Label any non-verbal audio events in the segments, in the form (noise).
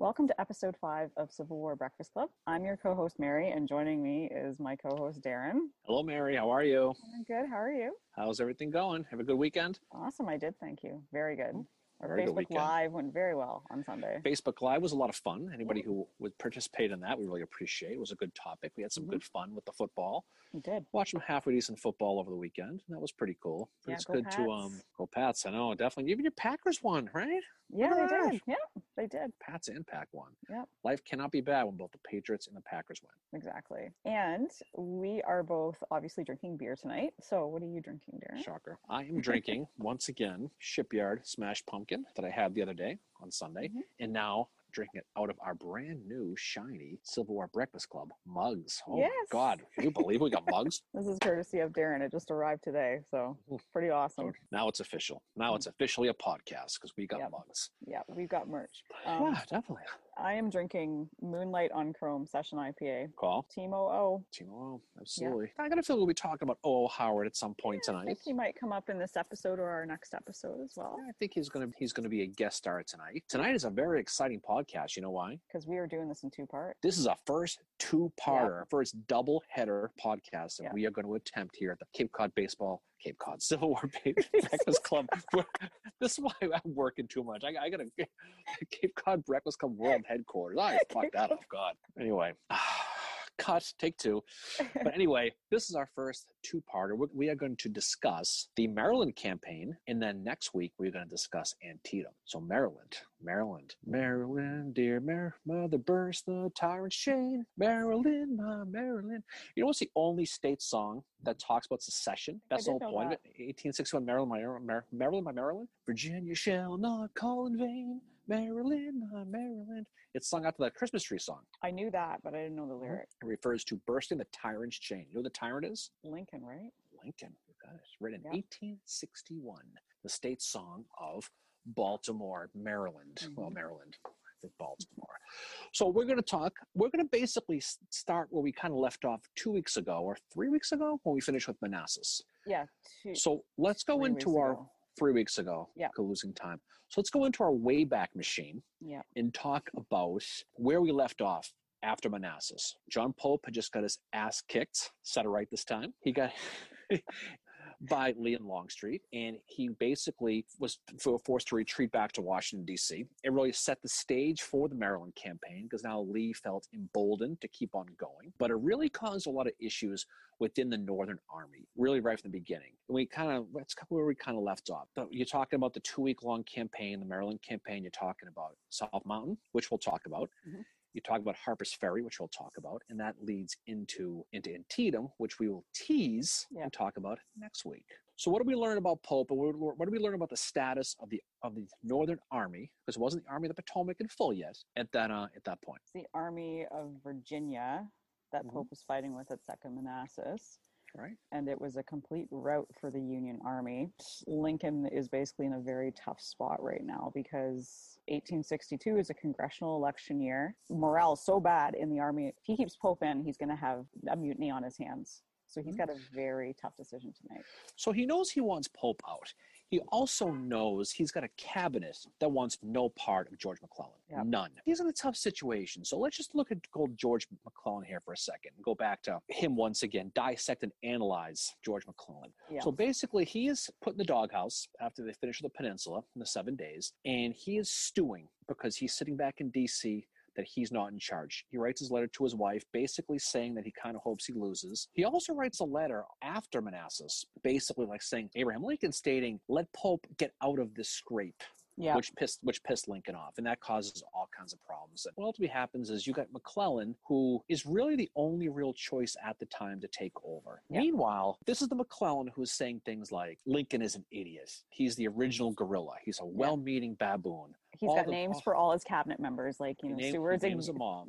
Welcome to episode five of Civil War Breakfast Club. I'm your co host, Mary, and joining me is my co host, Darren. Hello, Mary. How are you? I'm good. How are you? How's everything going? Have a good weekend? Awesome. I did. Thank you. Very good. Our Very Facebook weekend. Live went very well on Sunday. Facebook Live was a lot of fun. Anybody who would participate in that, we really appreciate. It was a good topic. We had some good fun with the football. We did. Watched some halfway decent football over the weekend. That was pretty cool. But Yeah, it's go good to um go Pats. I know, definitely. Even your Packers won, right? Yeah, they Gosh. did. Yeah, they did. Pats and Pack won. Yep, Life cannot be bad when both the Patriots and the Packers win. exactly. And we are both obviously drinking beer tonight. So, what are you drinking, Darren? Shocker. I am drinking (laughs) once again Shipyard Smash Pumpkin that I had the other day on Sunday, Mhm. and now drinking it out of our brand new shiny Civil War Breakfast Club mugs. Oh Yes. God! Can you believe we got mugs? (laughs) This is courtesy of Darren. It just arrived today. So, pretty awesome. Now it's official. Now it's officially a podcast because we got Yep. mugs. Yeah, we've got merch. Um, yeah, definitely. I am drinking Moonlight on Chrome Session IPA. Call Team OO. Team OO. Absolutely. I got a feeling we'll be talking about O. Howard at some point I tonight. think he might come up in this episode or our next episode as well, Yeah, I think he's gonna he's gonna be a guest star tonight. Tonight is a very exciting podcast. You know why? because we are doing this in two parts. This is our first two-parter, first double-header podcast that Yeah. we are going to attempt here at the Cape Cod Baseball, Cape Cod Civil War (laughs) (laughs) Breakfast Club. this is why I'm working too much. I, I got to Cape Cod Breakfast Club World Headquarters. I (laughs) fucked that up. God. Anyway, (sighs) cut. Take two. But (laughs) anyway, this is our first two-parter. We- We are going to discuss the Maryland campaign, and then next week we're going to discuss Antietam. So Maryland, Maryland, Maryland, dear Mar- mother, burst the tyrant chain. Maryland, my Maryland. You know what's the only state song that talks about secession? That's the whole point of it. 1861, Maryland, my Mar- Maryland, my Maryland. Virginia shall not call in vain. Maryland, Maryland. It's sung out to that Christmas tree song. I knew that, but I didn't know the lyric. It refers to bursting the tyrant's chain. You know who the tyrant is? Lincoln, right? Lincoln. You got it. Written in Yeah. 1861. The state song of Baltimore, Maryland. Mhm. Well, Maryland. I think Baltimore. So we're going to talk. We're going to basically start where we kind of left off two weeks ago or three weeks ago when we finished with Manassas. Yeah. Two, So let's go into our ago. Three weeks ago. Yeah. Losing time. So let's go into our Wayback Machine Yeah. and talk about where we left off after Manassas. John Pope had just got his ass kicked, set it right this time. He got (laughs) by Leon Longstreet, and he basically was forced to retreat back to Washington, D.C. It really set the stage for the Maryland campaign because now Lee felt emboldened to keep on going. But it really caused a lot of issues within the Northern Army, really right from the beginning. And we kind of, that's where we kind of left off. So you're talking about the two week long campaign, the Maryland campaign, you're talking about South Mountain, which we'll talk about. Mhm. You talk about Harper's Ferry, which we'll talk about, and that leads into into Antietam, which we will tease Yeah. and talk about next week. So, what did we learn about Pope, and what did we learn about the status of the of the Northern Army? Because it wasn't the Army of the Potomac in full yet at that uh, at that point, It's the Army of Virginia that Mhm. Pope was fighting with at Second Manassas. Right? and it was a complete rout for the Union Army. Lincoln is basically in a very tough spot right now because 1862 is a congressional election year. Morale is so bad in the army. If he keeps Pope in, he's going to have a mutiny on his hands. So he's hmm. got a very tough decision to make. So he knows he wants Pope out. He also knows he's got a cabinet that wants no part of George McClellan. Yep. None. He's in a tough situation. So let's just look at old George McClellan here for a second and go back to him once again, dissect and analyze George McClellan. Yeah. So basically, he is put in the doghouse after they finish the peninsula in the seven days, and he is stewing because he's sitting back in D.C. That he's not in charge. He writes his letter to his wife, basically saying that he kind of hopes he loses. He also writes a letter after Manassas, basically like saying Abraham Lincoln stating, "Let Pope get out of this scrape." Yeah. which pissed which pissed Lincoln off, and that causes all kinds of problems. And what ultimately happens is you got McClellan, who is really the only real choice at the time to take over. Yeah. Meanwhile, this is the McClellan who's saying things like Lincoln is an idiot. He's the original gorilla. He's a well-meaning baboon. He's all got the- names all- for all his cabinet members, like you know, He named- Seward's a, names them all.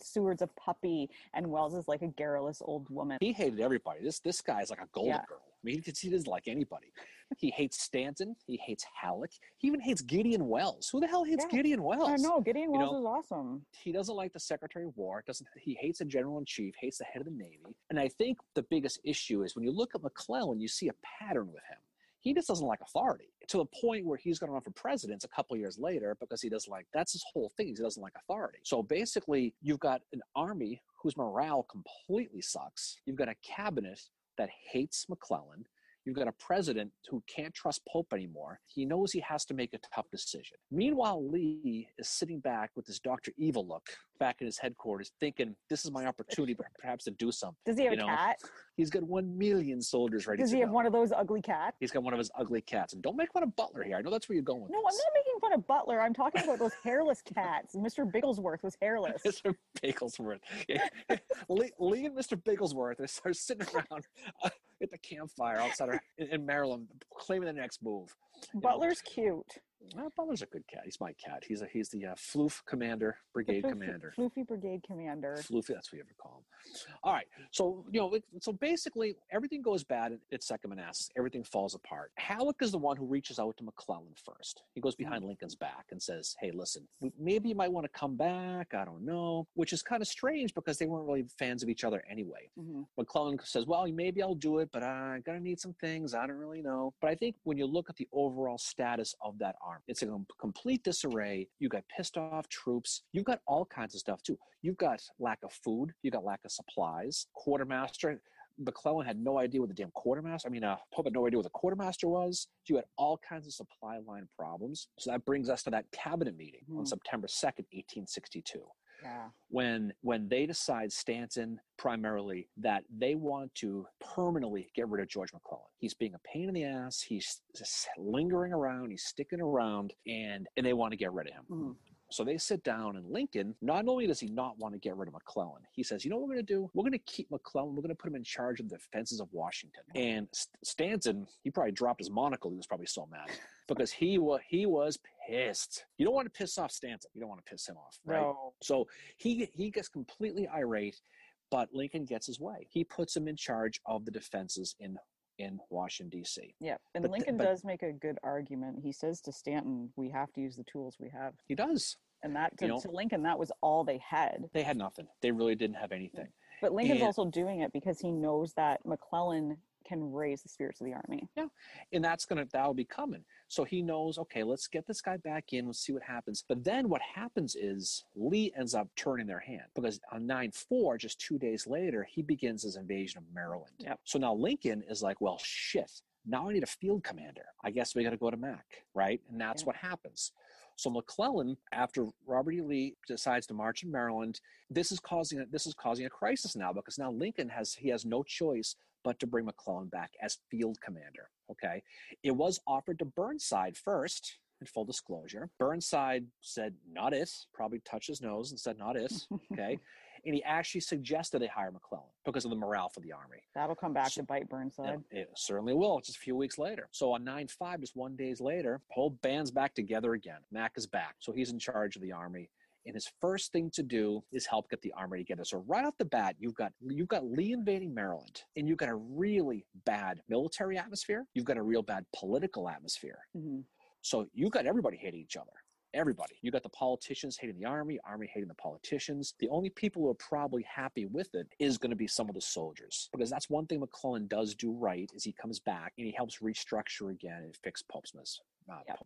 Seward's a puppy, and Welles is like a garrulous old woman. He hated everybody. This this guy is like a golden Yeah. girl. I mean, he, he doesn't like anybody. He hates Stanton. He hates Halleck. He even hates Gideon Welles. Who the hell hates Yeah. Gideon Welles? I know Gideon You Welles know, is awesome. he doesn't like the secretary of war doesn't he hates the general in chief hates the head of the navy and i think the biggest issue is when you look at mcclellan you see a pattern with him he just doesn't like authority to the point where he's going to run for president a couple years later because he doesn't like that's his whole thing. He doesn't like authority. So basically, you've got an army whose morale completely sucks. You've got a cabinet that hates McClellan. You've got a president who can't trust Pope anymore. He knows he has to make a tough decision. Meanwhile, Lee is sitting back with this Dr. Evil look back in his headquarters, thinking, This is my opportunity perhaps to do something. Does he have You a cat? He's got one million soldiers ready Does he have go. one of those ugly cats? He's got one of his ugly cats. And don't make fun of Butler here. I know that's where you're going No, I'm not making fun of Butler. I'm talking about those hairless (laughs) cats. Mr. Bigglesworth was hairless. Mr. Bigglesworth. (laughs) Lee, Lee and Mr. Bigglesworth are, are sitting around uh, at the campfire outside our, in, in Maryland, claiming the next move. Butler's cute. Well, Butler's a good cat. He's my cat. He's a he's the uh, Floof Commander, Brigade Floofy- Commander. Floofy Brigade Commander. Floofy, that's what you ever call him. All right. So, you know, it- so basically everything goes bad at Second Manassas. Everything falls apart. Halleck is the one who reaches out to McClellan first. He goes behind Lincoln's back and says, Hey, listen, maybe you might want to come back. I don't know. Which is kind of strange because they weren't really fans of each other anyway. Mhm. McClellan says, Well, maybe I'll do it, but I'm going to need some things. I don't really know. But I think when you look at the overall status of that army, it's a complete disarray. You got pissed off troops. You've got all kinds of stuff too. You've got lack of food. You've got lack of supplies. Quartermaster. McClellan had no idea what the damn quartermaster. I mean, uh, Pope had no idea what the quartermaster was. You had all kinds of supply line problems. So that brings us to that cabinet meeting on Hmm. September second, eighteen sixty-two Yeah. when when they decide Stanton primarily that they want to permanently get rid of George McClellan. He's being a pain in the ass. He's just lingering around. He's sticking around, and and they want to get rid of him. Mhm. So they sit down, and Lincoln. Not only does he not want to get rid of McClellan, he says, "You know what we're going to do? We're going to keep McClellan. We're going to put him in charge of the defenses of Washington." And Stanton, he probably dropped his monocle. He was probably so mad (laughs) because he was he was pissed. You don't want to piss off Stanton. You don't want to piss him off, right? No. So he he gets completely irate, but Lincoln gets his way. He puts him in charge of the defenses in in Washington D.C. Yeah. And But th- Lincoln but- does make a good argument. He says to Stanton, we have to use the tools we have. He does. And that to, You know- to Lincoln, that was all they had. They had nothing. They really didn't have anything. But Lincoln's And- also doing it because he knows that McClellan can raise the spirits of the army. Yeah. And that's gonna that'll be coming. So he knows, okay, let's get this guy back in, let's see what happens. But then what happens is Lee ends up turning their hand because on 9-4, just two days later, he begins his invasion of Maryland. Yep. So now Lincoln is like, well, shit. Now I need a field commander. I guess we got to go to Mac, right? And that's Yeah. what happens. So McClellan, after Robert E. Lee decides to march in Maryland, this is causing a, this is causing a crisis now because now Lincoln has he has no choice but to bring McClellan back as field commander. Okay, it was offered to Burnside first. In full disclosure, Burnside said not it. Probably touched his nose and said not it. Okay, (laughs) and he actually suggested they hire McClellan because of the morale for the army. That'll come back So- to bite Burnside. It, it certainly will. Just a few weeks later. So on 9 5, just one days later, whole band's back together again. Mac is back. So he's in charge of the army. And his first thing to do is help get the army together. So right off the bat, you've got you've got Lee invading Maryland, and you've got a really bad military atmosphere. You've got a real bad political atmosphere. Mhm. So you've got everybody hating each other. Everybody. You got the politicians hating the army, army hating the politicians. The only people who are probably happy with it is going to be some of the soldiers. Because that's one thing McClellan does do right is he comes back and he helps restructure again and fix Pope's. Uh, Yep.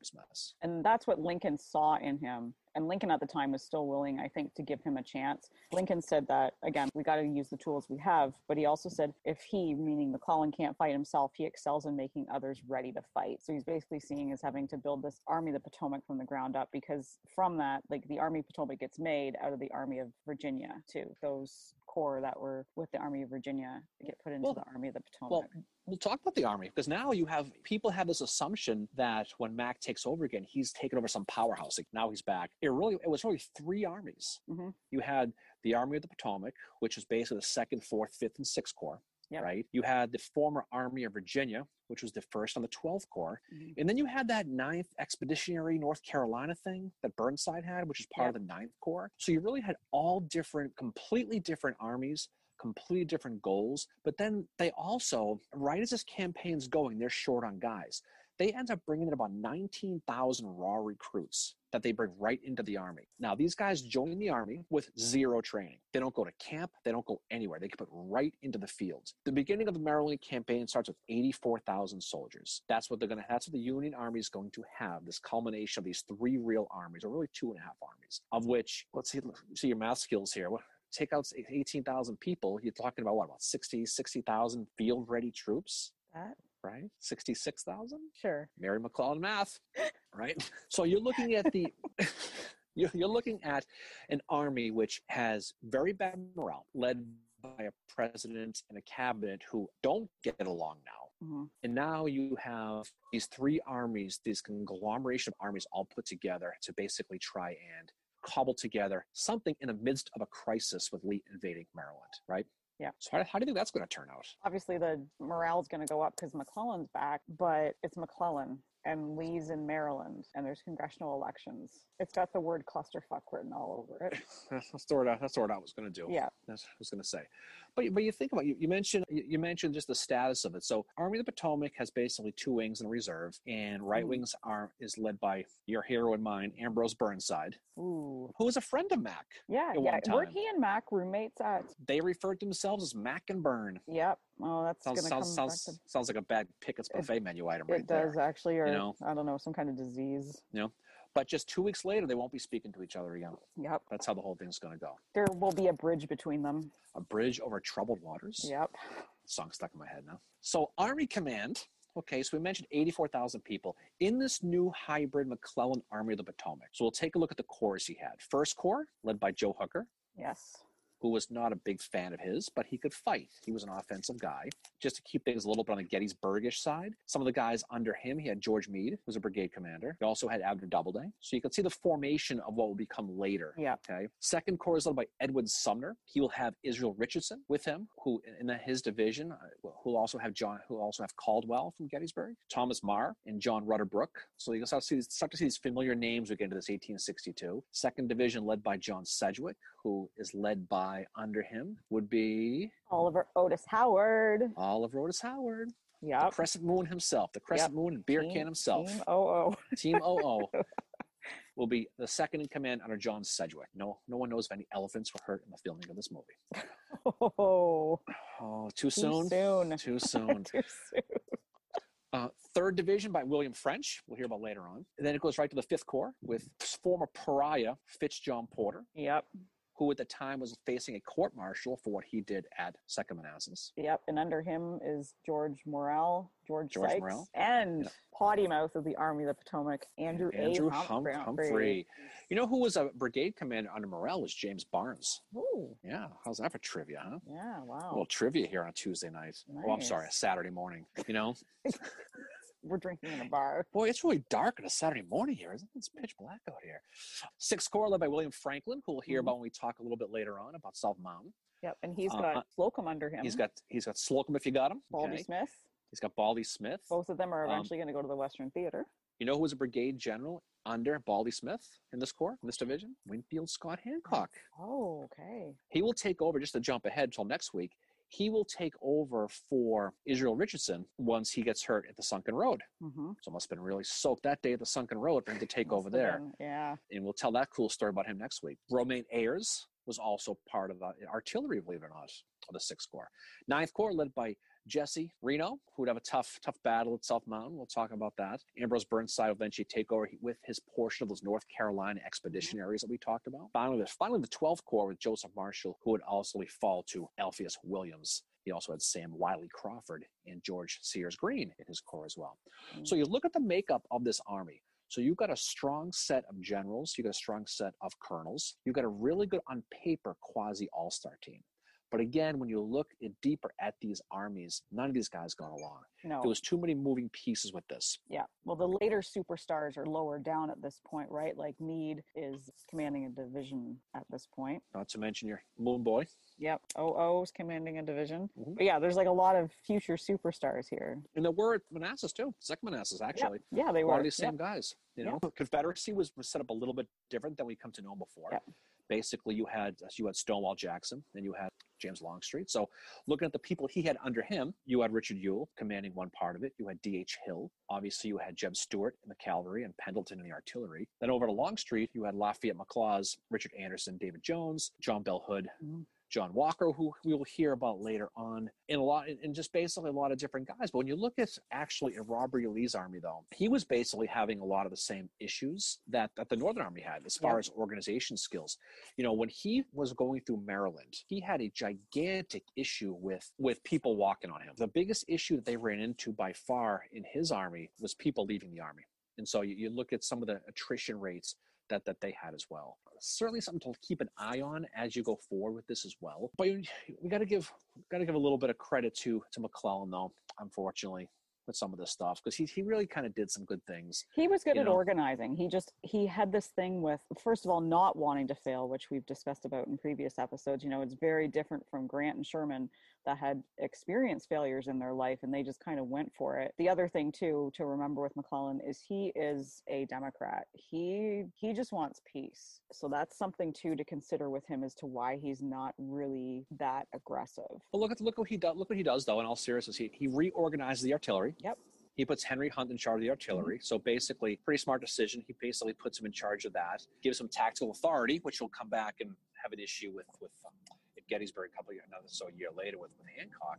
And that's what Lincoln saw in him. And Lincoln at the time was still willing, I think, to give him a chance. Lincoln said that, again, we got to use the tools we have. But he also said if he, meaning McClellan, can't fight himself, he excels in making others ready to fight. So he's basically seeing as having to build this Army of the Potomac from the ground up because from that, like the Army of Potomac gets made out of the Army of Virginia, too. Those corps that were with the Army of Virginia to get put into Well- the Army of the Potomac. Well, we'll talk about the army because now you have people have this assumption that when Mac takes over again, he's taken over some powerhouse. Like now he's back. It really it was really three armies. Mhm. You had the Army of the Potomac, which was basically the second, fourth, fifth, and sixth corps. Yep. Right. You had the former Army of Virginia, which was the first on the 12th Corps. Mhm. And then you had that ninth expeditionary North Carolina thing that Burnside had, which is part of the ninth Corps. So you really had all different, completely different armies, completely different goals. But then they also, right as this campaign's going, they're short on guys. They end up bringing in about 19,000 raw recruits that they bring right into the army. Now, these guys join the army with zero training. They don't go to camp, they don't go anywhere. They get put right into the field. The beginning of the Maryland campaign starts with 84,000 soldiers. That's what they're going to that's what the Union Army is going to have, this culmination of these three real armies, or really two and a half armies, of which, let's see, see your math skills here. Take out 18,000 people, you're talking about what, about 60, 60,000 field ready troops? That right? 66,000? sure. Mary McClellan math, (laughs) right? So you're looking at the (laughs) you're, looking at an army which has very bad morale, led by a president and a cabinet who don't get along now. Mhm. And now you have these three armies, this conglomeration of armies all put together to basically try and cobble together something in the midst of a crisis with Lee invading Maryland, right? Yeah. So how, how do you think that's going to turn out? Obviously, the morale is going to go up because McClellan's back, but it's McClellan and Lee's in Maryland, and there's congressional elections. It's got the word clusterfuck written all over it. (laughs) That's what I, that's what I was going to do. Yeah. That's what I was going to say. But but you think about you, you mentioned you mentioned just the status of it. So Army of the Potomac has basically two wings in reserve, and right Mhm. wings are is led by your hero and mine, Ambrose Burnside, Ooh. who was a friend of Mac. Yeah, yeah. Were he and Mac roommates at? They referred to themselves as Mac and Burn. Yep. Oh, that's Sounds to sounds sounds, to. sounds like a bad Pickett's It- buffet menu item right there. It does there. actually, or know? I don't know, some kind of disease. But just two weeks later, they won't be speaking to each other again. Yep. That's how the whole thing's going to go. There will be a bridge between them. A bridge over troubled waters. Yep. song stuck in my head now. So Army Command. Okay, so we mentioned 84,000 people in this new hybrid McClellan Army of the Potomac. So we'll take a look at the corps he had. First Corps, led by Joe Hooker, Yes. Who was not a big fan of his, but he could fight. He was an offensive guy. Just to keep things a little bit on the Gettysburgish side, some of the guys under him, he had George Meade, who was a brigade commander. He also had Abner Doubleday. So you can see the formation of what will become later. Yeah. Okay. Second Corps is led by Edwin Sumner. He will have Israel Richardson with him, who in his division, uh, who also have John, who also have Caldwell from Gettysburg, Thomas Meagher, and John Rutter Brooke. So you can start to see, start to see these familiar names we get into this 1862. Second Division led by John Sedgwick, who is led by under him would be Oliver Otis Howard. Oliver Otis Howard, Yep. Crescent Moon himself, the Crescent Moon and Beer Team- Can himself. Team OO. Team OO (laughs) will be the second in command under John Sedgwick. No, no one knows if any elephants were hurt in the filming of this movie. Oh, Oh, too too soon. soon. Too (laughs) soon. Too soon. Uh, third Division by William French. We'll hear about later on. And then it goes right to the Fifth Corps with former pariah Fitz John Porter, Yep. Who at the time was facing a court martial for what he did at Second Manassas. Yep. And under him is George Morell, George, George Sykes, Morell. and Yeah. potty mouth of the Army of the Potomac, Andrew, Andrew A. Hum- Humphrey. Humphrey. You know who was a brigade commander under Morell was James Barnes. Ooh, Yeah, how's that for trivia, huh? yeah, wow. A little trivia here on a Tuesday night. Oh, I'm sorry, a Saturday morning. You know, (laughs) We're drinking in a bar. boy, it's really dark on a Saturday morning here, isn't it? It's pitch black out here. Sixth Corps led by William Franklin, who we'll hear Mhm. about when we talk a little bit later on about South Mountain. Yep. And he's got uh, Slocum under him. He's got he's got Slocum if you got him. Baldy okay? Smith. He's got Baldy Smith. Both of them are Um, eventually going to go to the Western Theater. You know who was a brigade general under Baldy Smith in this corps, in this division? Winfield Scott Hancock. Oh, okay. He will take over, just to jump ahead till next week, he will take over for Israel Richardson once he gets hurt at the Sunken Road. Mm-hmm. So must have been really soaked that day at the Sunken Road for him to take over there. Yeah. And we'll tell that cool story about him next week. Romeyn Ayres was also part of the artillery, believe it or not, of the Sixth Corps. Ninth Corps, led by Jesse Reno, who would have a tough, tough battle at South Mountain. We'll talk about that. Ambrose Burnside will eventually take over with his portion of those North Carolina mm-hmm. expeditionaries that we talked about. Finally, the, finally, the 12th Corps with Joseph Marshall, who would also fall to Alpheus Williams. He also had Sam Wylie Crawford and George Sears Greene in his corps as well. So mm-hmm. you look at the makeup of this army. So you've got a strong set of generals, you've got a strong set of colonels, you've got a really mm-hmm. good on paper quasi all-star team. But again, when you look deeper at these armies, none of these guys got along. No. There was too many moving pieces with this. Yeah. Well, the later superstars are lower down at this point, right? Like Meade is commanding a division at this point. Not to mention your Moon Boy. Yep. OO is commanding a division. Mhm. But yeah, there's like a lot of future superstars here. And there were Manassas too. Second Manassas, actually. Yeah, they were. a lot of these Yep. same guys. You know, Confederacy was, was set up a little bit different than we come to know before. Basically, you had you had Stonewall Jackson, and you had James Longstreet. So, looking at the people he had under him, you had Richard Ewell commanding one part of it. You had D.H. Hill. Obviously, you had Jeb Stuart in the cavalry and Pendleton in the artillery. Then over to Longstreet, you had Lafayette McLaws, Richard Anderson, David Jones, John Bell Hood, Mhm. John Walker, who we will hear about later on, and a lot, and just basically a lot of different guys. But when you look at actually in Robert E. Lee's army, though, he was basically having a lot of the same issues that, that the Northern Army had as far Yeah. as organization skills. You know, when he was going through Maryland, he had a gigantic issue with with people walking on him. The biggest issue that they ran into by far in his army was people leaving the army. And so you, you look at some of the attrition rates that that they had as well. Certainly something to keep an eye on as you go forward with this as well. But we got to give got to give a little bit of credit to to McClellan though. Unfortunately, with some of this stuff because he he really kind of did some good things. He was good at know? organizing. He just he had this thing with first of all not wanting to fail, which we've discussed about in previous episodes. You know, it's very different from Grant and Sherman that had experienced failures in their life and they just kind of went for it. The other thing too to remember with McClellan is he is a Democrat. He he just wants peace. So that's something too to consider with him as to why he's not really that aggressive. But look at look what he does. Look what he does though. In all seriousness, he he reorganizes the artillery. Yep. He puts Henry Hunt in charge of the artillery. So basically, pretty smart decision. He basically puts him in charge of that, gives him tactical authority, which will come back and have an issue with with um, Gettysburg a couple years, another so a year later with, with Hancock.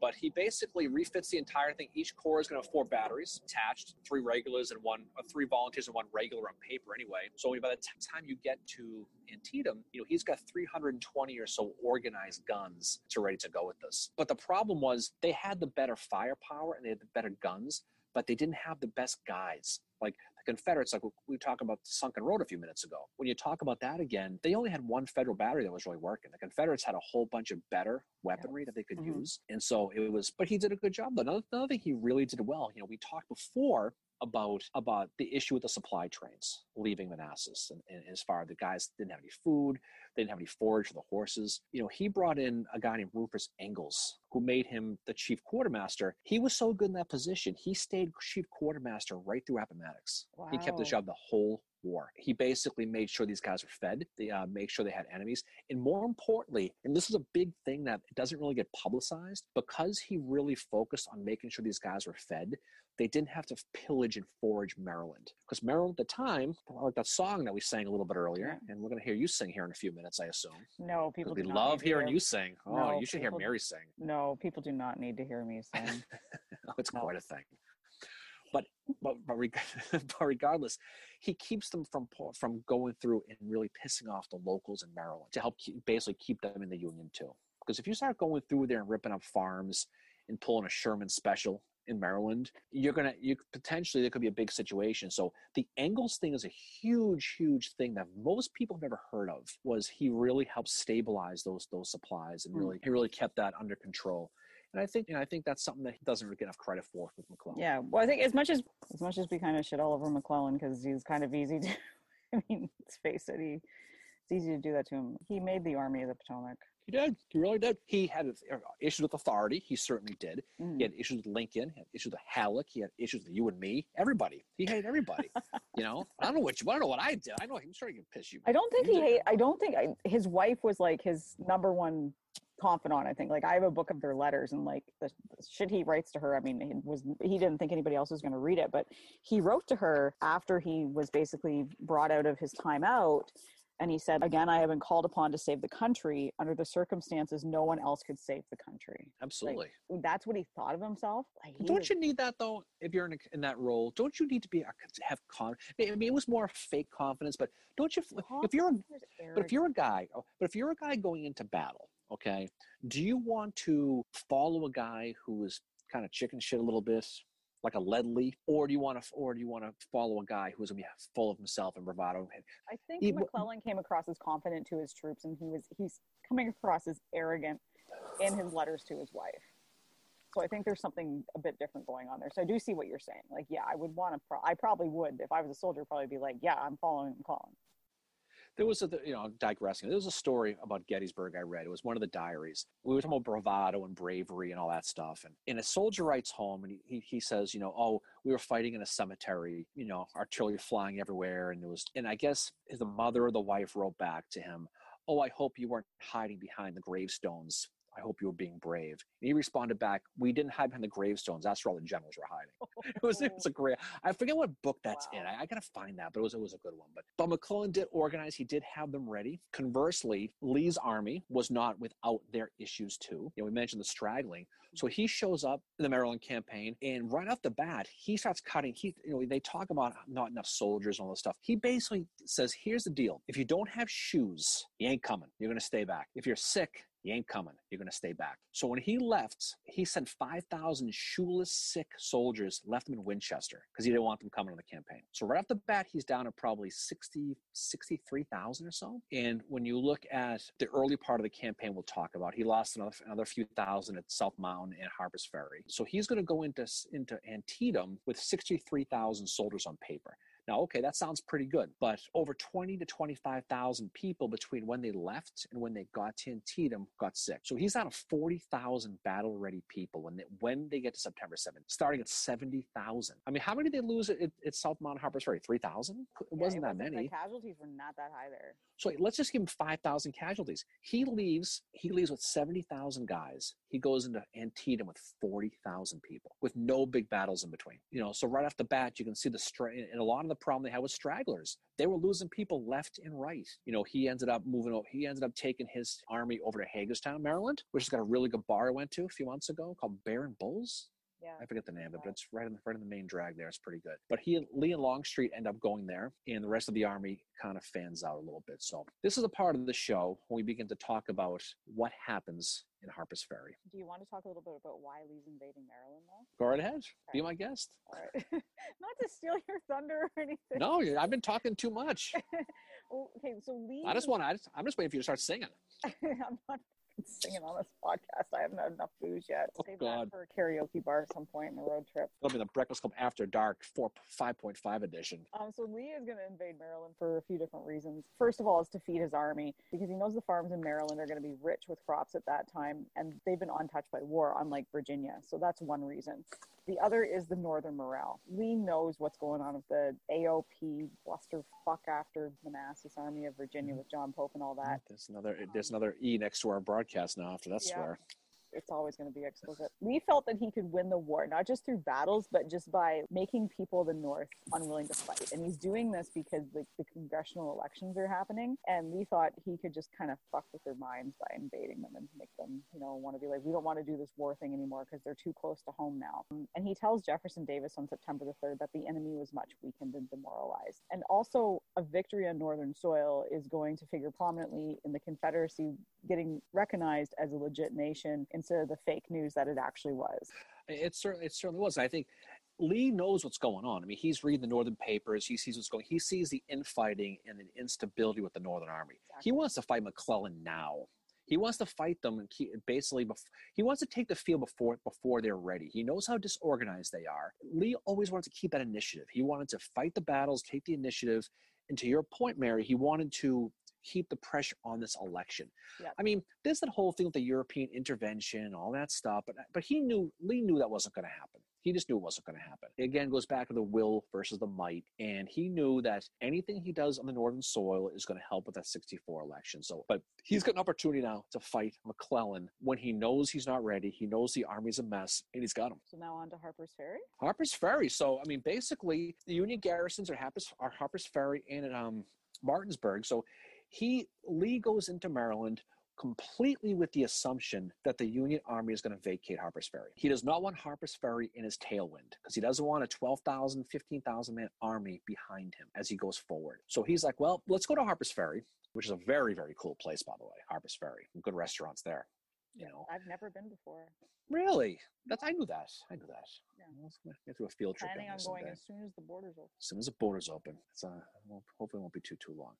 But he basically refits the entire thing. Each corps is going to have four batteries attached, three regulars and one, uh, three volunteers and one regular on paper anyway. So by the t- time you get to Antietam, you know he's got 320 or so organized guns to ready to go with this. But the problem was they had the better firepower and they had the better guns, but they didn't have the best guys. Like the Confederates, like we talked about the Sunken Road a few minutes ago. When you talk about that again, they only had one federal battery that was really working. The Confederates had a whole bunch of better weaponry that they could Mhm. use, and so it was. But he did a good job. Though another, another thing he really did well. You know, we talked before about about the issue with the supply trains leaving Manassas, and, and as far as the guys didn't have any food, they didn't have any forage for the horses. You know, he brought in a guy named Rufus Ingalls, who made him the chief quartermaster. He was so good in that position, he stayed chief quartermaster right through Appomattox. He kept the job the whole war. He basically made sure these guys were fed. They uh, make sure they had enemies, and more importantly, and this is a big thing that doesn't really get publicized, because he really focused on making sure these guys were fed. They didn't have to pillage and forage Maryland because Maryland at the time, like that song that we sang a little bit earlier, and we're going to hear you sing here in a few minutes, I assume. No, people we love hearing hear- you sing. Oh, No, you should hear Mary sing. No, people do not need to hear me sing. (laughs) it's No. quite a thing. But but (laughs) but, regardless, he keeps them from from going through and really pissing off the locals in Maryland to help keep, basically keep them in the Union too. Because if you start going through there and ripping up farms and pulling a Sherman special in Maryland, you're gonna you potentially there could be a big situation. So the Ingalls thing is a huge, huge thing that most people have never heard of. Was he really helped stabilize those those supplies and Hmm. really he really kept that under control. And I think you know, I think that's something that he doesn't get enough credit for with McClellan. Yeah, well, I think as much as as much as we kind of shit all over McClellan because he's kind of easy to. (laughs) I mean, let's face it, he it's easy to do that to him. He made the Army of the Potomac. He did. He really did. He had uh, issues with authority. He certainly did. Mhm. He had issues with Lincoln. He had issues with Halleck. He had issues with you and me. Everybody. He hated everybody. (laughs) you know. I don't know what you. I don't know what I did. I know. I'm sure he can piss you. I don't think You he hate. I don't think I, his wife was like his number one confidant. I think like I have a book of their letters and like the, the shit he writes to her. I mean, it was he didn't think anybody else was going to read it, but he wrote to her after he was basically brought out of his time out. And he said, again, I have been called upon to save the country. Under the circumstances, no one else could save the country. Absolutely. That's what he thought of himself. Like, don't was- you need that though? If you're in, a, in that role, don't you need to be a- have con? I mean, it was more fake confidence, but don't you? If you're a But if you're a guy, oh, but if you're a guy going into battle, okay, do you want to follow a guy who is kind of chicken shit a little bit, like a Ledley, or do you want to, or do you want to follow a guy who's gonna be full of himself and bravado? I think He- McClellan came across as confident to his troops, and he was he's coming across as arrogant in his letters to his wife. So I think there's something a bit different going on there. So I do see what you're saying. Like, yeah, I would want to. Pro- I probably would if I was a soldier. Probably be like, yeah, I'm following McClellan. There was a, you know, digressing. There was a story about Gettysburg I read. It was one of the diaries. We were talking about bravado and bravery and all that stuff. And, and a soldier writes home and he, he, says, you know, oh, we were fighting in a cemetery, you know, artillery flying everywhere. And it was, and I guess the mother or the wife wrote back to him, "Oh, I hope you weren't hiding behind the gravestones I hope you were being brave. And he responded back, We didn't hide behind the gravestones. That's where all the generals were hiding. (laughs) it, was, it was a oh. great, I forget what book that's wow. in. I, I got to find that, but it was, it was a good one. But, but McClellan did organize, he did have them ready. Conversely, Lee's army was not without their issues too. You know, we mentioned the straggling. So he shows up in the Maryland campaign, and right off the bat, he starts cutting. He, you know, they talk about not enough soldiers and all this stuff. He basically says, "Here's the deal: if you don't have shoes, you ain't coming. You're going to stay back. If you're sick, you ain't coming. You're going to stay back. So when he left, he sent 5,000 shoeless, sick soldiers, left them in Winchester because he didn't want them coming on the campaign. So right off the bat, he's down to probably 60, 63,000 or so. And when you look at the early part of the campaign, we'll talk about, he lost another, another few thousand at South Mountain and Harper's Ferry. So he's going to go into, into Antietam with 63,000 soldiers on paper. Now, okay, that sounds pretty good, but over 20 to 25,000 people between when they left and when they got to Antietam got sick. So he's out of 40,000 battle ready people when they, when they get to September 7th, starting at 70,000. I mean, how many did they lose at, at South Mount Harper's Ferry? 3,000? It yeah, wasn't it that wasn't, many. The casualties were not that high there. So let's just give him 5,000 casualties. He leaves, he leaves with 70,000 guys. He goes into Antietam with 40,000 people with no big battles in between. You know, so right off the bat, you can see the strength and a lot of the problem they had was stragglers. They were losing people left and right. You know, he ended up moving over, he ended up taking his army over to Hagerstown, Maryland, which has got a really good bar I went to a few months ago called Bear and Bulls. Yeah. I forget the name of it, but it's right in the front of the main drag there. It's pretty good. But he Lee and Longstreet end up going there, and the rest of the army kind of fans out a little bit. So this is a part of the show when we begin to talk about what happens in Harper's Ferry. Do you want to talk a little bit about why Lee's invading Maryland, though? Go right ahead. Be my guest. All right. (laughs) Not to steal your thunder or anything. No, I've been talking too much. (laughs) okay, so Lee. I just want to. I'm just waiting for you to start singing. (laughs) I'm not singing on this podcast. I haven't had enough booze yet. Oh, Save God. that for a karaoke bar at some point in the road trip. It'll be the Breakfast Club After Dark 4 5.5 edition. Um, so Lee is going to invade Maryland for a few different reasons. First of all, is to feed his army because he knows the farms in Maryland are going to be rich with crops at that time, and they've been untouched by war, unlike Virginia. So that's one reason. The other is the Northern morale. Lee knows what's going on with the AOP bluster fuck after Manassas Army of Virginia mm-hmm. with John Pope and all that. There's another. There's another E next to our broadcast now. After that Yeah. swear. It's always going to be explicit. Lee felt that he could win the war, not just through battles, but just by making people of the North unwilling to fight. And he's doing this because like the congressional elections are happening. And Lee thought he could just kind of fuck with their minds by invading them and make them, you know, want to be like, we don't want to do this war thing anymore because they're too close to home now. And he tells Jefferson Davis on September the 3rd that the enemy was much weakened and demoralized. And also, a victory on Northern soil is going to figure prominently in the Confederacy getting recognized as a legit nation instead of the fake news that it actually was. It certainly, it certainly was. I think Lee knows what's going on. I mean, he's reading the Northern papers. He sees what's going. He sees the infighting and the instability with the Northern Army. He wants to fight McClellan now. He wants to fight them and keep, basically. Bef- he wants to take the field before before they're ready. He knows how disorganized they are. Lee always wanted to keep that initiative. He wanted to fight the battles, take the initiative. And to your point, Mary, he wanted to keep the pressure on this election. Yep. I mean, there's that whole thing with the European intervention, all that stuff. But but he knew Lee knew that wasn't going to happen. He just knew it wasn't going to happen. It again goes back to the will versus the might, and he knew that anything he does on the northern soil is going to help with that 64 election. So, but he's got an opportunity now to fight McClellan when he knows he's not ready. He knows the army's a mess, and he's got him. So now on to Harper's Ferry. Harper's Ferry. So I mean, basically, the Union garrisons are Harper's, are Harper's Ferry and at um, Martinsburg. So he Lee goes into Maryland completely with the assumption that the Union Army is going to vacate Harper's Ferry. He does not want Harper's Ferry in his tailwind because he doesn't want a 12,000, 15,000 man army behind him as he goes forward. So he's like, well, let's go to Harper's Ferry, which is a very, very cool place, by the way. Harper's Ferry, good restaurants there. You know, I've never been before. really? That's I knew that. I knew that. Yeah. Let's get through a field trip. Planning on going as soon as the borders open. as soon as the borders open. It's uh, hopefully it won't be too too long.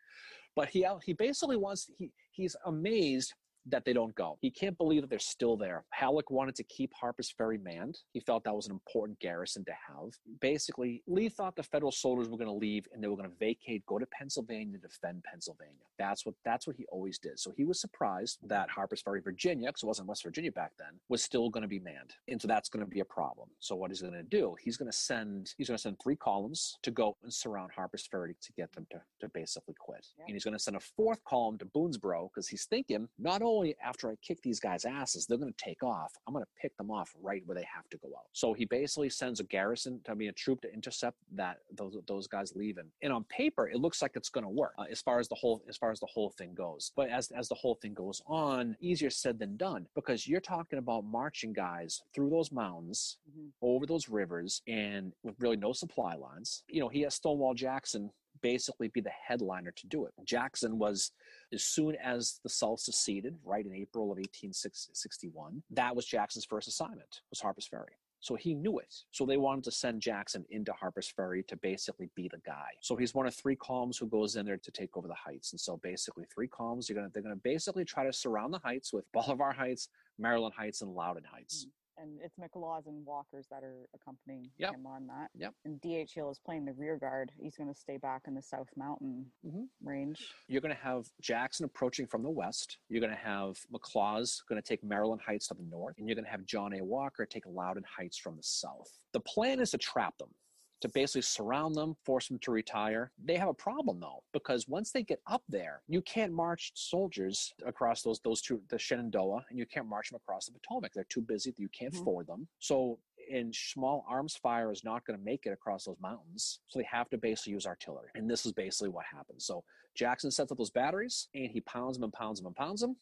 But he out he basically wants he he's amazed that they don't go. He can't believe that they're still there. Halleck wanted to keep Harper's Ferry manned. He felt that was an important garrison to have. Basically, Lee thought the federal soldiers were going to leave and they were going to vacate, go to Pennsylvania, defend Pennsylvania. That's what that's what he always did. So he was surprised that Harper's Ferry, Virginia, because it wasn't West Virginia back then, was still going to be manned. And so that's going to be a problem. So what he's going to do, he's going to send he's going to send three columns to go and surround Harper's Ferry to get them to, to basically quit. Yeah. And he's going to send a fourth column to Boonesboro because he's thinking not only after I kick these guys' asses, they're going to take off. I'm going to pick them off right where they have to go out. So he basically sends a garrison, I mean, a troop to intercept that those those guys leaving. And on paper, it looks like it's going to work uh, as far as the whole as far as the whole thing goes. But as as the whole thing goes on, easier said than done because you're talking about marching guys through those mountains, Mhm. over those rivers, and with really no supply lines. You know, he has Stonewall Jackson basically be the headliner to do it. Jackson was, as soon as the South seceded, right in April of 1861, that was Jackson's first assignment, was Harper's Ferry. So he knew it. So they wanted to send Jackson into Harper's Ferry to basically be the guy. So he's one of three columns who goes in there to take over the heights. And so basically three columns, you're gonna they're gonna basically try to surround the heights with Bolivar Heights, Maryland Heights, and Loudoun Heights. And it's McLaws and Walkers that are accompanying Yep. him on that. Yep. And DH Hill is playing the rear guard. He's going to stay back in the South Mountain Mhm. range. You're going to have Jackson approaching from the west. You're going to have McLaws going to take Maryland Heights to the north, and you're going to have John A. Walker take Loudoun Heights from the south. The plan is to trap them, to basically surround them, force them to retire. They have a problem though, because once they get up there, you can't march soldiers across those those two, the Shenandoah, and you can't march them across the Potomac. They're too busy. You can't Mhm. ford them. So. And small arms fire is not going to make it across those mountains. So they have to basically use artillery. And this is basically what happens. So Jackson sets up those batteries and he pounds them and pounds them and pounds them.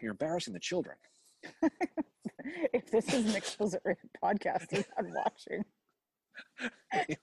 You're embarrassing the children. (laughs) (laughs) if this is an explicit (laughs) podcast, he's not watching. (laughs)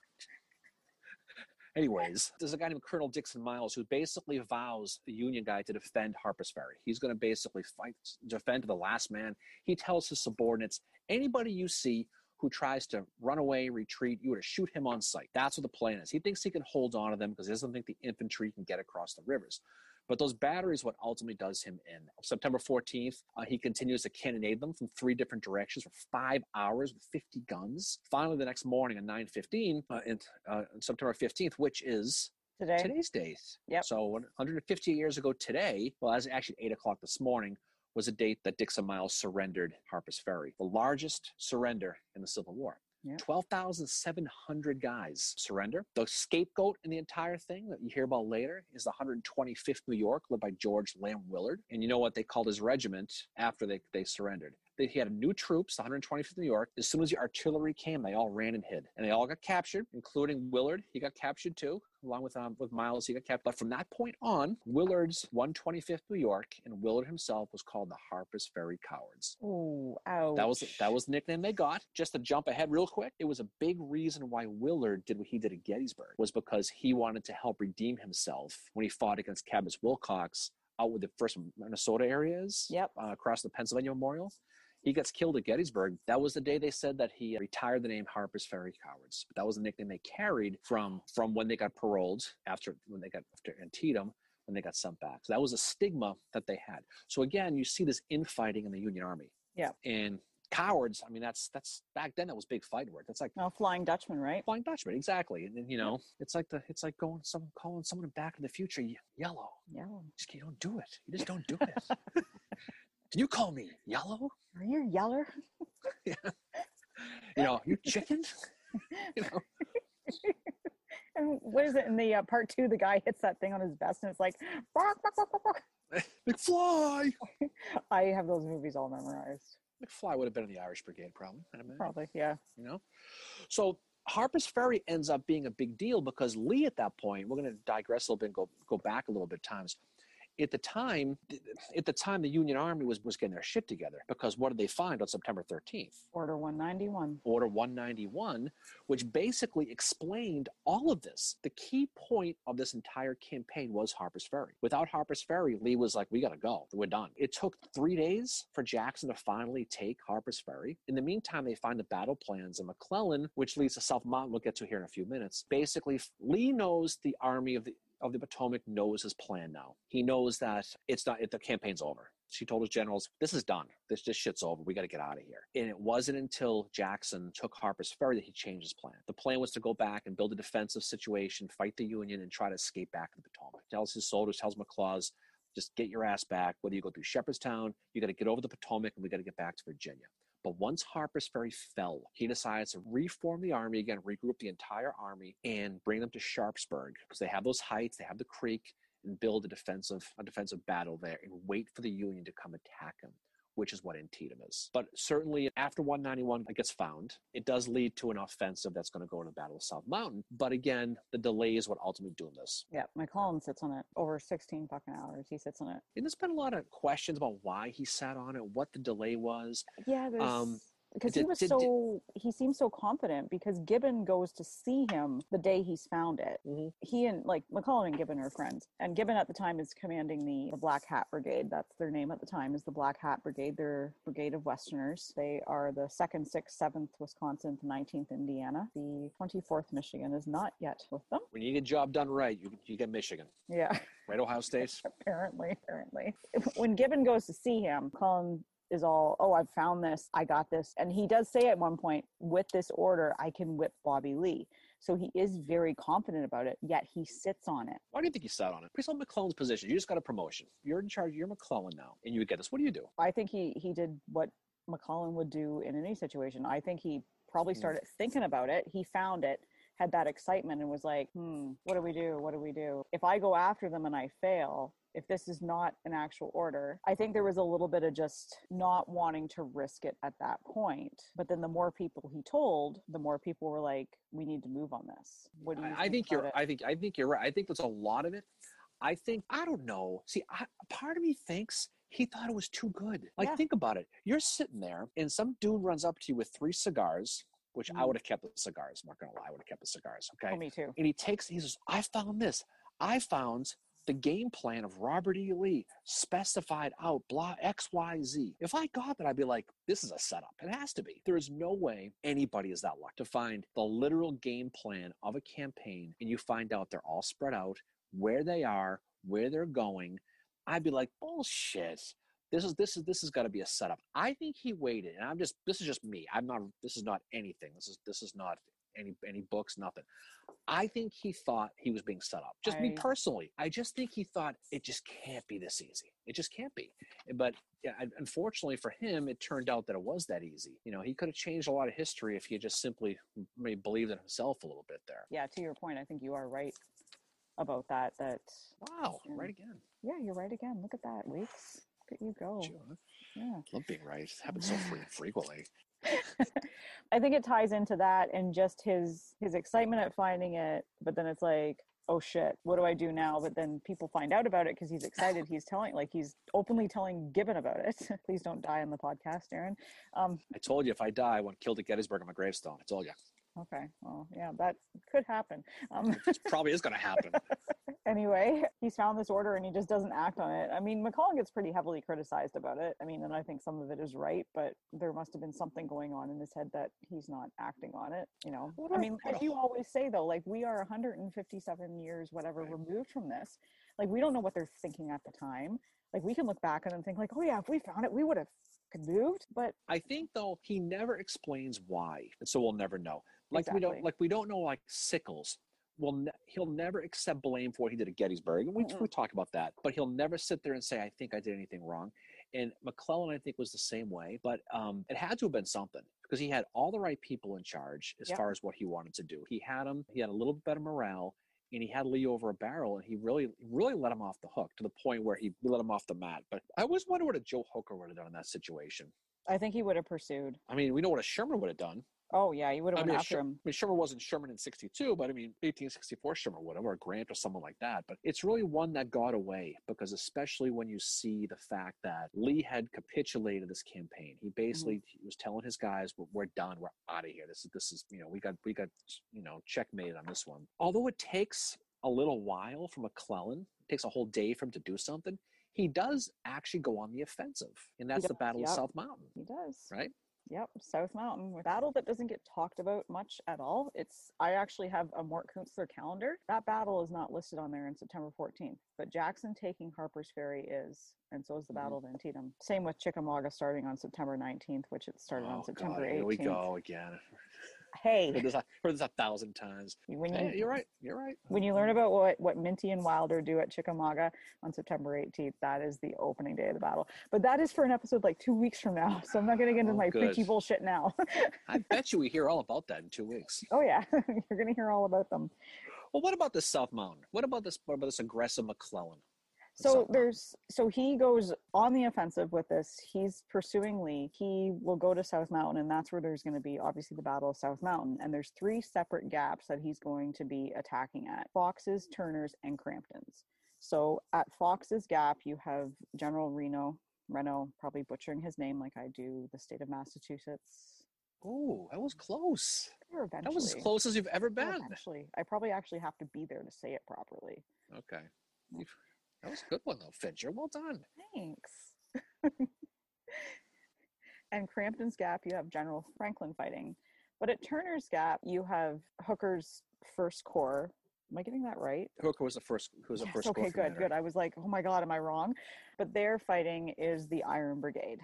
Anyways, there's a guy named Colonel Dixon Miles who basically vows the Union guy to defend Harper's Ferry. He's going to basically fight, defend to the last man. He tells his subordinates, anybody you see who tries to run away, retreat, you were to shoot him on sight. That's what the plan is. He thinks he can hold on to them because he doesn't think the infantry can get across the rivers. But those batteries, what ultimately does him in. September 14th, uh, he continues to cannonade them from three different directions for five hours with 50 guns. Finally, the next morning on 9:15, uh, in, uh, September 15th, which is Today, today's date. Yep. So 150 years ago today, well, as actually eight o'clock this morning, was a date that Dixon Miles surrendered Harper's Ferry, the largest surrender in the Civil War. Yep. 12,700 guys surrender. The scapegoat in the entire thing that you hear about later is the 125th New York, led by George Lamb Willard. And you know what they called his regiment after they, they surrendered? They, he had new troops, the 125th New York. As soon as the artillery came, they all ran and hid. And they all got captured, including Willard. He got captured too, along with um, with Miles. He got captured. But from that point on, Willard's 125th New York and Willard himself was called the Harper's Ferry Cowards. oh, ouch. That was that was the nickname they got. Just to jump ahead real quick, it was a big reason why Willard did what he did at Gettysburg was because he wanted to help redeem himself when he fought against Cadmus Wilcox out with the first Minnesota areas Yep. uh, across the Pennsylvania Memorial. He gets killed at Gettysburg. That was the day they said that he uh, retired the name Harper's Ferry Cowards. But that was the nickname they carried from from when they got paroled after when they got after Antietam when they got sent back. So that was a stigma that they had. So again, you see this infighting in the Union Army. Yeah. And cowards, I mean, that's that's back then that was big fight word. That's like Well, Flying Dutchman, right? Flying Dutchman, exactly. And then you know, it's like the it's like going someone calling someone back in the future ye- yellow. Yeah. Just you don't do it. You just don't do (laughs) it. Can you call me yellow? Are you yeller? (laughs) Yeah. You know, you chicken? you know, (laughs) And what is it in the uh, part two? The guy hits that thing on his vest, and it's like, bark, bark, bark, bark. (laughs) McFly. I have those movies all memorized. McFly would have been in the Irish Brigade, probably. Probably, yeah. you know so harper's ferry ends up being a big deal because lee at that point we're going to digress a little bit and go, go back a little bit times at the time at the time the union army was, was getting their shit together because what did they find on september 13th Order 191. Order 191, which basically explained all of this. The key point of this entire campaign was Harper's Ferry. Without Harper's Ferry, Lee was like, we got to go. We're done. It took three days for Jackson to finally take Harper's Ferry. In the meantime, they find the battle plans, of McClellan, which leads to South Mountain, we'll get to here in a few minutes. Basically, Lee knows the army of the of the Potomac knows his plan now. He knows that it's not, the campaign's over. She told his generals, this is done. This, this shit's over. We got to get out of here. And it wasn't until Jackson took Harper's Ferry that he changed his plan. The plan was to go back and build a defensive situation, fight the Union, and try to escape back to the Potomac. Tells his soldiers, tells McLaws, just get your ass back. Whether you go through Shepherdstown, you got to get over the Potomac, and we got to get back to Virginia. But once Harper's Ferry fell, he decides to reform the army again, regroup the entire army, and bring them to Sharpsburg because they have those heights, they have the creek, and build a defensive a defensive battle there and wait for the Union to come attack him which is what Antietam is. But certainly after 191 it gets found, it does lead to an offensive that's going to go to the Battle of South Mountain. But again, the delay is what ultimately doomed this. Yeah, McClellan sits on it over 16 fucking hours. He sits on it. And there's been a lot of questions about why he sat on it, what the delay was. Yeah, there's. Um, because he was so he seems so confident because Gibbon goes to see him the day he's found it. Mm-hmm. He and like McClellan and Gibbon are friends, and Gibbon at the time is commanding the, the Black Hat Brigade. That's their name at the time is the Black Hat Brigade. They're brigade of Westerners. They are the second, sixth, seventh Wisconsin, nineteenth Indiana. The twenty fourth Michigan is not yet with them. When you get a job done right, you you get Michigan. Yeah. Right, Ohio State. (laughs) apparently, apparently. When Gibbon goes to see him, Cullen is all, oh, I've found this, I got this. And he does say at one point, with this order, I can whip Bobby Lee. So he is very confident about it, yet he sits on it. Why do you think he sat on it? Based on McClellan's position, you just got a promotion. You're in charge, you're McClellan now, and you get this. What do you do? I think he he did what McClellan would do in any situation. I think he probably hmm. started thinking about it. He found it, had that excitement, and was like, hmm, what do we do? What do we do? If I go after them and I fail, if this is not an actual order. I think there was a little bit of just not wanting to risk it at that point. But then the more people he told, the more people were like, "We need to move on this." What do you? I think, think you're. It? I think. I think you're right. I think there's a lot of it. I think I don't know. See, I, part of me thinks he thought it was too good. Like, yeah. think about it. You're sitting there, and some dude runs up to you with three cigars, which mm. I would have kept the cigars. I'm not gonna lie, I would have kept the cigars. Okay. Oh, me too. And he takes. He says, "I found this. I found the game plan of Robert E. Lee specified out blah XYZ. If I got that, I'd be like, this is a setup. It has to be. There is no way anybody is that lucky to find the literal game plan of a campaign and you find out they're all spread out, where they are, where they're going. I'd be like, bullshit. This is this is this has got to be a setup. I think he waited, and I'm just this is just me. I'm not. This is not anything. This is this is not any any books, nothing. I think he thought he was being set up. Just I, me personally, I just think he thought it just can't be this easy. It just can't be. But yeah, unfortunately for him, it turned out that it was that easy. You know, he could have changed a lot of history if he had just simply mm, maybe believed in himself a little bit there. Yeah, to your point, I think you are right about that. That wow, right again. Yeah, you're right again. Look at that, Weeks. Look at you go. Sure. Yeah, love being right. It happens so frequently. I think it ties into that and just his his excitement at finding it, but then it's like, oh shit, what do I do now? But then people find out about it because he's excited. He's telling, like, he's openly telling Gibbon about it. (laughs) Please don't die on the podcast, Aaron. Um, I told you if I die, I want killed at Gettysburg on my gravestone. I told you. Okay. Well, yeah, that could happen. Um, it probably is going to happen. (laughs) anyway, he's found this order and he just doesn't act on it. I mean, McClellan gets pretty heavily criticized about it. I mean, and I think some of it is right, but there must have been something going on in his head that he's not acting on it. You know, I mean, as you always say though, like we are 157 years, whatever, right. removed from this. Like we don't know what they're thinking at the time. Like we can look back and think like, oh yeah, if we found it, we would have moved. But I think though he never explains why, and so we'll never know. Like exactly. we don't like we don't know like Sickles will ne- he'll never accept blame for what he did at Gettysburg, and we mm we talk about that. But he'll never sit there and say, "I think I did anything wrong." And McClellan, I think, was the same way. But um, it had to have been something because he had all the right people in charge as yep. far as what he wanted to do. He had him. He had a little bit better morale. And he had Lee over a barrel, and he really, really let him off the hook to the point where he let him off the mat. But I always wonder what a Joe Hooker would have done in that situation. I think he would have pursued. I mean, we know what a Sherman would have done. Oh yeah, you would have I mean, after Sher- him. I mean, Sherman wasn't Sherman in '62, but I mean, 1864 Sherman would have, or Grant, or someone like that. But it's really one that got away because, especially when you see the fact that Lee had capitulated this campaign, he basically mm-hmm. was telling his guys, "We're, we're done. We're out of here. This is this is you know we got we got you know checkmate on this one." Although it takes a little while for McClellan, it takes a whole day for him to do something. He does actually go on the offensive, and that's the Battle yep. of South Mountain. He does, right? Yep, South Mountain. A battle that doesn't get talked about much at all. It's I actually have a Mort Kunstler calendar. That battle is not listed on there in September 14th, but Jackson taking Harper's Ferry is, and so is the Mhm. Battle of Antietam. Same with Chickamauga starting on September 19th, which it started on Oh, September God, 18th. here we go again. Hey, Heard this, a- heard this a thousand times. when you Hey, you're right. You're right. when you learn about what what Minty and Wilder do at Chickamauga on September 18th, that is the opening day of the battle. But that is for an episode like two weeks from now, so I'm not going to get into Oh, my good. preachy bullshit now. I bet you we hear all about that in two weeks. oh yeah, (laughs) you're going to hear all about them. Well, what about this South Mountain? What about this? What about this aggressive McClellan? So there's so he goes on the offensive with this. He's pursuing Lee. He will go to South Mountain, and that's where there's going to be obviously the Battle of South Mountain. And there's three separate gaps that he's going to be attacking at: Fox's, Turner's, and Crampton's. So at Fox's Gap, you have General Reno. Reno, probably butchering his name like I do, the state of Massachusetts. Oh, that was close. That was as close as you've ever been. Actually, I probably actually have to be there to say it properly. Okay. You've- That was a good one, though, Fincher. Well done. Thanks. (laughs) and Crampton's Gap, you have General Franklin fighting. But at Turner's Gap, you have Hooker's First Corps. Am I getting that right? Hooker was the first. Who was the Yes, first? okay, good, good. I was like, oh my God, am I wrong? But their fighting is the Iron Brigade.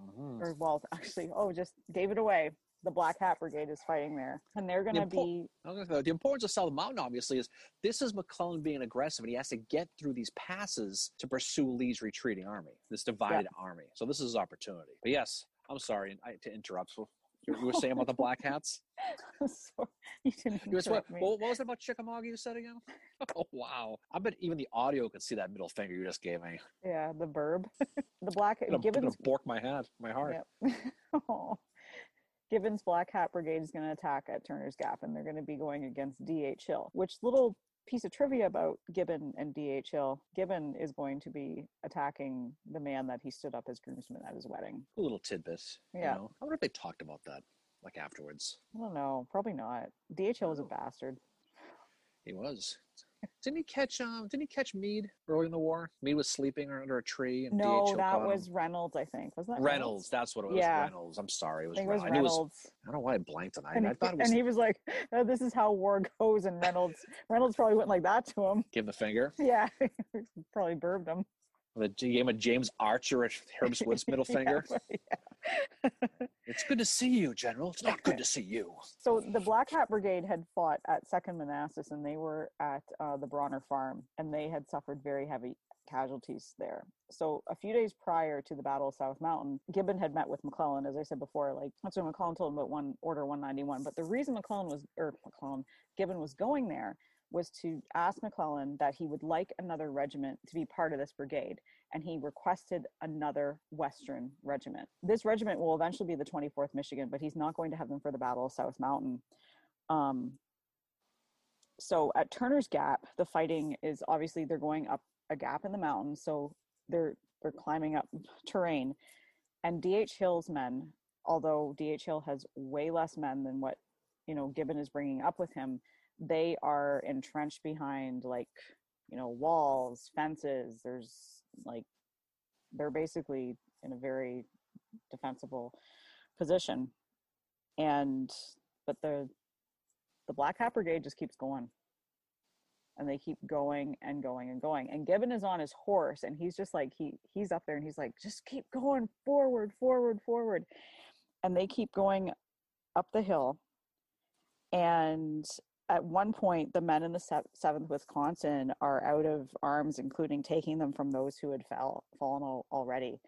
Mhm. Or, well, actually, oh, just gave it away. The Black Hat Brigade is fighting there. And they're going to impo- be, gonna say, The importance of South Mountain, obviously, is this is McClellan being aggressive, and he has to get through these passes to pursue Lee's retreating army, this divided army. So this is his opportunity. But yes, I'm sorry to interrupt. So you, you were saying about the Black Hats? (laughs) so, you didn't You was, what, me. what was it about Chickamauga you said again? (laughs) oh, wow. I bet even the audio could see that middle finger you just gave me. Yeah, the verb. (laughs) the Black, I'm going to Gibbons bork my head, my heart. Yep. Aw. Oh. Gibbon's Black Hat Brigade is going to attack at Turner's Gap, and they're going to be going against D.H. Hill. Which little piece of trivia about Gibbon and D.H. Hill? Gibbon is going to be attacking the man that he stood up as groomsman at his wedding. A little tidbit. You Yeah. know? I wonder if they talked about that, like afterwards. I don't know, probably not. D.H. Hill was a bastard. He was. Didn't he catch um didn't he catch Meade early in the war? Meade was sleeping under a tree and No, DHL that caught him. was Reynolds, I think. Wasn't that Reynolds. That's what it was. Yeah. Reynolds. I'm sorry. It I was, think it was Reynolds. I it was- I don't know why I blanked on that. And, I he, thought it was and he was like, oh, "This is how war (laughs) goes." And Reynolds, Reynolds probably went like that to him. give him the finger. Yeah, (laughs) probably burbed him. The game of James Archer at Herb Swift's middle (laughs) finger. yeah. It's good to see you, General. It's not good to see you. So the Black Hat Brigade had fought at Second Manassas, and they were at uh, the Brawner Farm, and they had suffered very heavy casualties there. So a few days prior to the Battle of South Mountain, Gibbon had met with McClellan, as I said before. Like that's when McClellan told him about one Order 191. But the reason McClellan was, or McClellan, Gibbon was going there was to ask McClellan that he would like another regiment to be part of this brigade, and he requested another Western regiment. This regiment will eventually be the 24th Michigan, but he's not going to have them for the Battle of South Mountain. Um, so at Turner's Gap, the fighting is obviously they're going up a gap in the mountains, so they're they're climbing up (laughs) terrain, and DH Hill's men, although DH Hill has way less men than what you know Gibbon is bringing up with him, they are entrenched behind like you know walls, fences. There's like they're basically in a very defensible position, and but the the Black Hat Brigade just keeps going. And they keep going and going and going. And Gibbon is on his horse and he's just like he he's up there and he's like, just keep going forward, forward, forward. And they keep going up the hill. And at one point, the men in the se- seventh Wisconsin are out of arms, including taking them from those who had fell fallen al- already.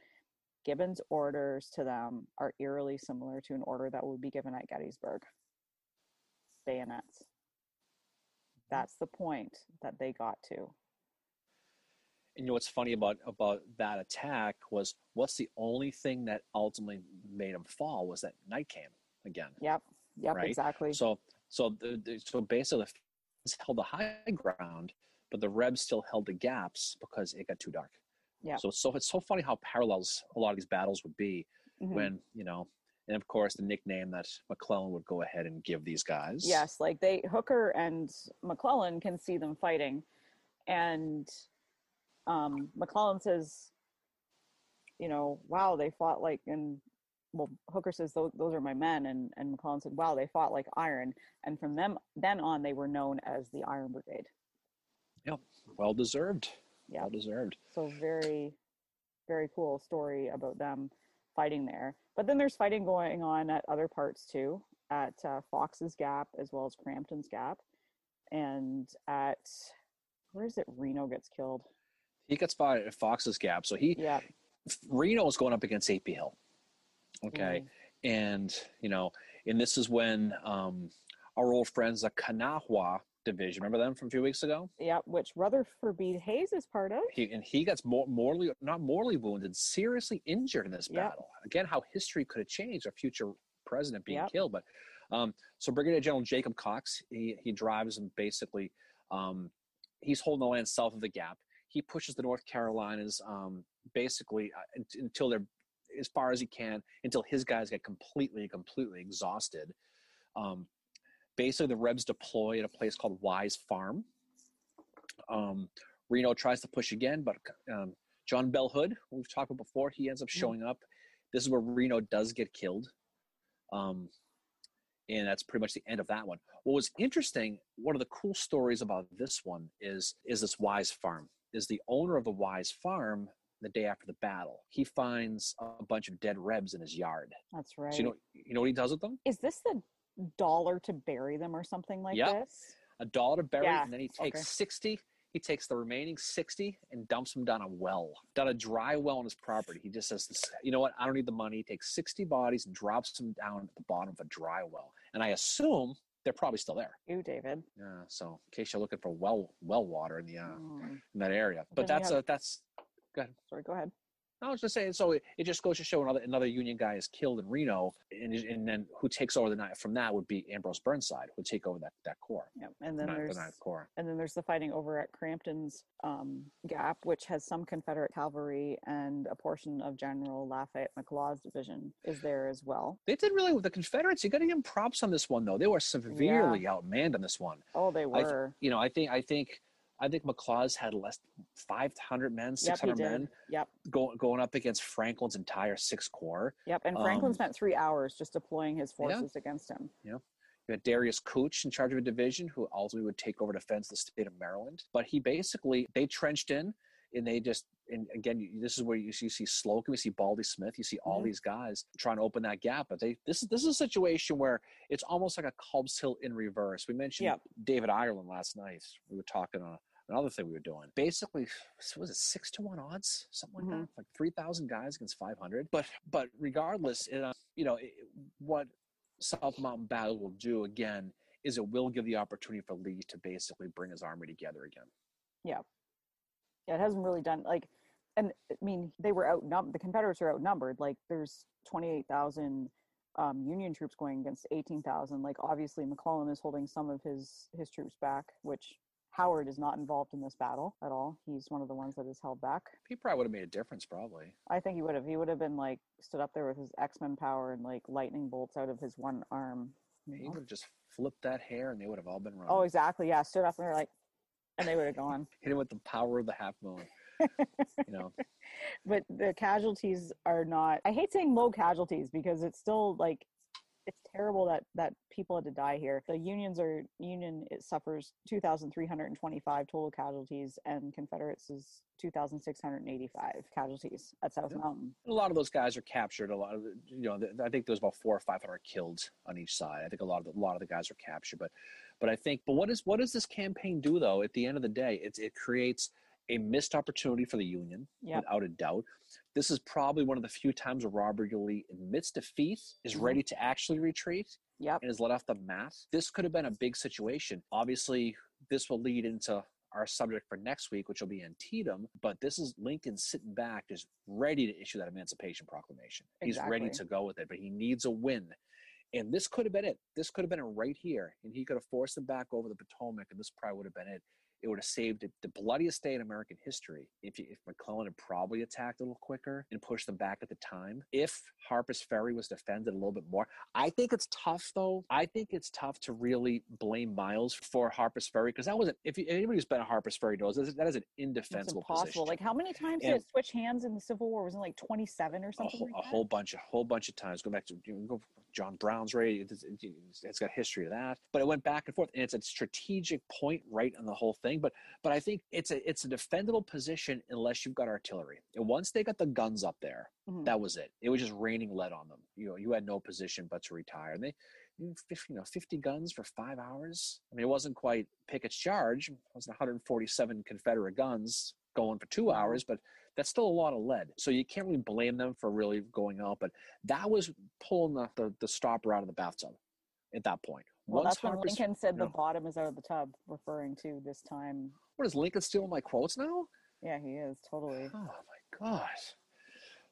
Gibbon's orders to them are eerily similar to an order that would be given at Gettysburg bayonets. That's the point that they got to. And you know what's funny about about that attack was what's the only thing that ultimately made him fall was that night came again. Yep. Yep. Right. Exactly. So so the, the so basically the held the high ground, but the Rebs still held the gaps because it got too dark. Yeah. So so it's so funny how parallels a lot of these battles would be Mhm. when you know, and of course the nickname that McClellan would go ahead and give these guys. Yes, like they Hooker and McClellan can see them fighting, and um, McClellan says, you know, wow, they fought like in well, Hooker says those, those are my men, and and McClellan said, wow, they fought like iron, and from them then on, they were known as the Iron Brigade. Yeah, well deserved. Yeah. Well deserved. So very, very cool story about them fighting there. But then there's fighting going on at other parts too, at uh, Fox's Gap as well as Crampton's Gap, and at where is it? Reno gets killed. He gets fought at Fox's Gap. So he Yeah. Reno is going up against AP Hill. Okay. Mm. And, you know, and this is when um, our old friends, the Kanawha division, remember them from a few weeks ago? Yeah, which Rutherford B. Hayes is part of. He, and he gets more mortally, not mortally wounded, seriously injured in this Yep. battle. Again, how history could have changed, a future president being Yep. killed. But um, so Brigadier General Jacob Cox, he, he drives and basically, um, he's holding the land south of the gap. He pushes the North Carolinas um, basically uh, until they're as far as he can, until his guys get completely, completely exhausted. Um, basically, the Rebs deploy at a place called Wise Farm. Um, Reno tries to push again, but um, John Bell Hood, who we've talked about before, he ends up showing up. This is where Reno does get killed. Um, and that's pretty much the end of that one. What was interesting, one of the cool stories about this one is is this Wise Farm. Is the owner of the Wise Farm the day after the battle? He finds a bunch of dead Rebs in his yard. That's right. So you know you know what he does with them? is this the dollar to bury them or something like Yep. this? A dollar to bury, Yeah, and then he takes okay. sixty. He takes the remaining sixty and dumps them down a well, down a dry well on his property. He just says, "You know what? I don't need the money." He takes sixty bodies and drops them down at the bottom of a dry well, and I assume they're probably still there. You, David. Yeah. So in case you're looking for well well water in the uh, Mm, in that area, but Then that's have- a that's. Sorry, go ahead. I was just saying. So it, it just goes to show another another Union guy is killed in Reno, and, and then who takes over the night from that would be Ambrose Burnside, who would take over that that corps, Yep. And then ninth, there's the corps. and then there's the fighting over at Crampton's um, Gap, which has some Confederate cavalry and a portion of General Lafayette McLaw's division is there as well. They did really with the Confederates. You got to give them props on this one, though. They were severely outmanned on this one. Oh, they I th- were. You know, I think I think I think McLaws had less five hundred men, Yep, six hundred did. men Yep, going going up against Franklin's entire Sixth Corps. yep. And Franklin Um, spent three hours just deploying his Yeah. forces against him. Yep. You had Darius Couch in charge of a division who ultimately would take over defense of the state of Maryland. But he basically they trenched in and they just and again you- this is where you see, you see Slocum, you see Baldy Smith, you see all Mhm. these guys trying to open that gap. But they this is this is a situation where it's almost like a Culp's Hill in reverse. We mentioned Yep. David Ireland last night. We were talking on another thing we were doing. Basically, was it six to one odds, something like Mhm. that, like three thousand guys against five hundred. But but regardless, it, uh, you know it, what South Mountain Battle will do again is it will give the opportunity for Lee to basically bring his army together again. Yeah, it hasn't really done like, and I mean they were outnumbered. The Confederates are outnumbered. Like there's twenty eight thousand um, Union troops going against eighteen thousand. Like obviously McClellan is holding some of his his troops back, which Howard is not involved in this battle at all. He's one of the ones that is held back. He probably would have made a difference, probably. I think he would have. He would have been like stood up there with his X Men power and like lightning bolts out of his one arm. He would have just flipped that hair, and they would have all been oh, running. Oh, exactly. Yeah, stood up and they're like, and they would have gone. (laughs) Hit him with the power of the half moon. (laughs) you know, but the casualties are not i hate saying low casualties because it's still like terrible that that people had to die here the unions are union it suffers 2325 total casualties and confederates is 2685 casualties at south mountain a lot of those guys are captured. A lot of, you know, I think there's about four or five hundred killed on each side. I think a lot of the, a lot of the guys are captured, but, but I think, but what is what does this campaign do though? At the end of the day, it's it creates a missed opportunity for the Union, Yep. without a doubt. This is probably one of the few times where Robert. Lee admits defeat, is Mhm. ready to actually retreat, yep and is let off the mat. This could have been a big situation. Obviously, this will lead into our subject for next week, which will be Antietam. But this is Lincoln sitting back, just ready to issue that Emancipation Proclamation. He's ready to go with it, but he needs a win. And this could have been it. This could have been it right here. And he could have forced them back over the Potomac, and this probably would have been it. It would have saved the bloodiest day in American history if, you, if McClellan had probably attacked a little quicker and pushed them back at the time. If Harper's Ferry was defended a little bit more, I think it's tough though. I think it's tough to really blame Miles for Harper's Ferry because that wasn't. If, you, anybody who's been at Harper's Ferry knows that is an indefensible it's impossible. position. Like how many times And- did it switch hands in the Civil War? Was it like twenty seven or a, something? whole, like a that? whole bunch, a whole bunch of times. Go back to go John Brown's raid. It's, it's- got history of that, but it went back and forth, and it's a strategic point right on the whole thing. But but I think it's a it's a defendable position unless you've got artillery. And once they got the guns up there, Mhm. that was it. It was just raining lead on them. You know, you had no position but to retire. And they, you know, 50 guns for five hours. I mean, it wasn't quite Pickett's charge. It was 147 Confederate guns going for two Mhm. hours, but that's still a lot of lead. So you can't really blame them for really going out. But that was pulling the, the, the stopper out of the bathtub at that point. Well, Once that's when Harper's- Lincoln said the bottom is out of the tub, referring to this time. What is Lincoln stealing my quotes now? Yeah, he is totally. Oh my gosh.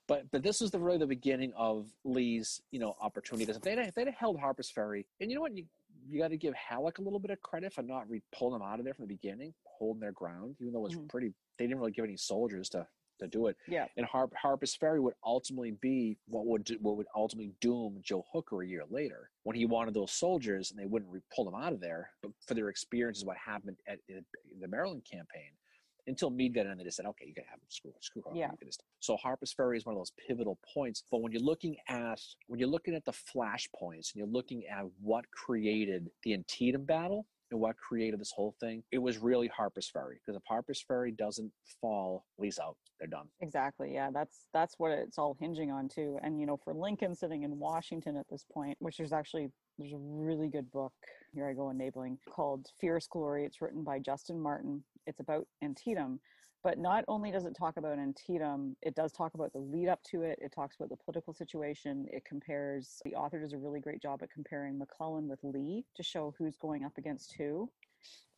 But but this was the really the beginning of Lee's you know opportunities. If they'd if they'd held Harper's Ferry, and you know what you you got to give Halleck a little bit of credit for not re- pulling them out of there from the beginning, holding their ground, even though it was Mhm. pretty. They didn't really give any soldiers to to do it. Yeah. And Har- Harper's Ferry would ultimately be what would do- what would ultimately doom Joe Hooker a year later when he wanted those soldiers and they wouldn't re- pull them out of there but for their experiences what happened at, at the Maryland campaign until Meade got in and they just said, okay, you can have them screw screw Hooker. Yeah. Just-" So Harper's Ferry is one of those pivotal points. But when you're looking at when you're looking at the flashpoints and you're looking at what created the Antietam battle and what created this whole thing, it was really Harper's Ferry. Because if Harper's Ferry doesn't fall, Lee's out. They're done. Exactly. Yeah, that's that's what it's all hinging on too. And you know, for Lincoln sitting in Washington at this point, which is actually there's a really good book here I go enabling called Fierce Glory. It's written by Justin Martin. It's about Antietam, but not only does it talk about Antietam, it does talk about the lead up to it. It talks about the political situation. It compares. The author does a really great job at comparing McClellan with Lee to show who's going up against who.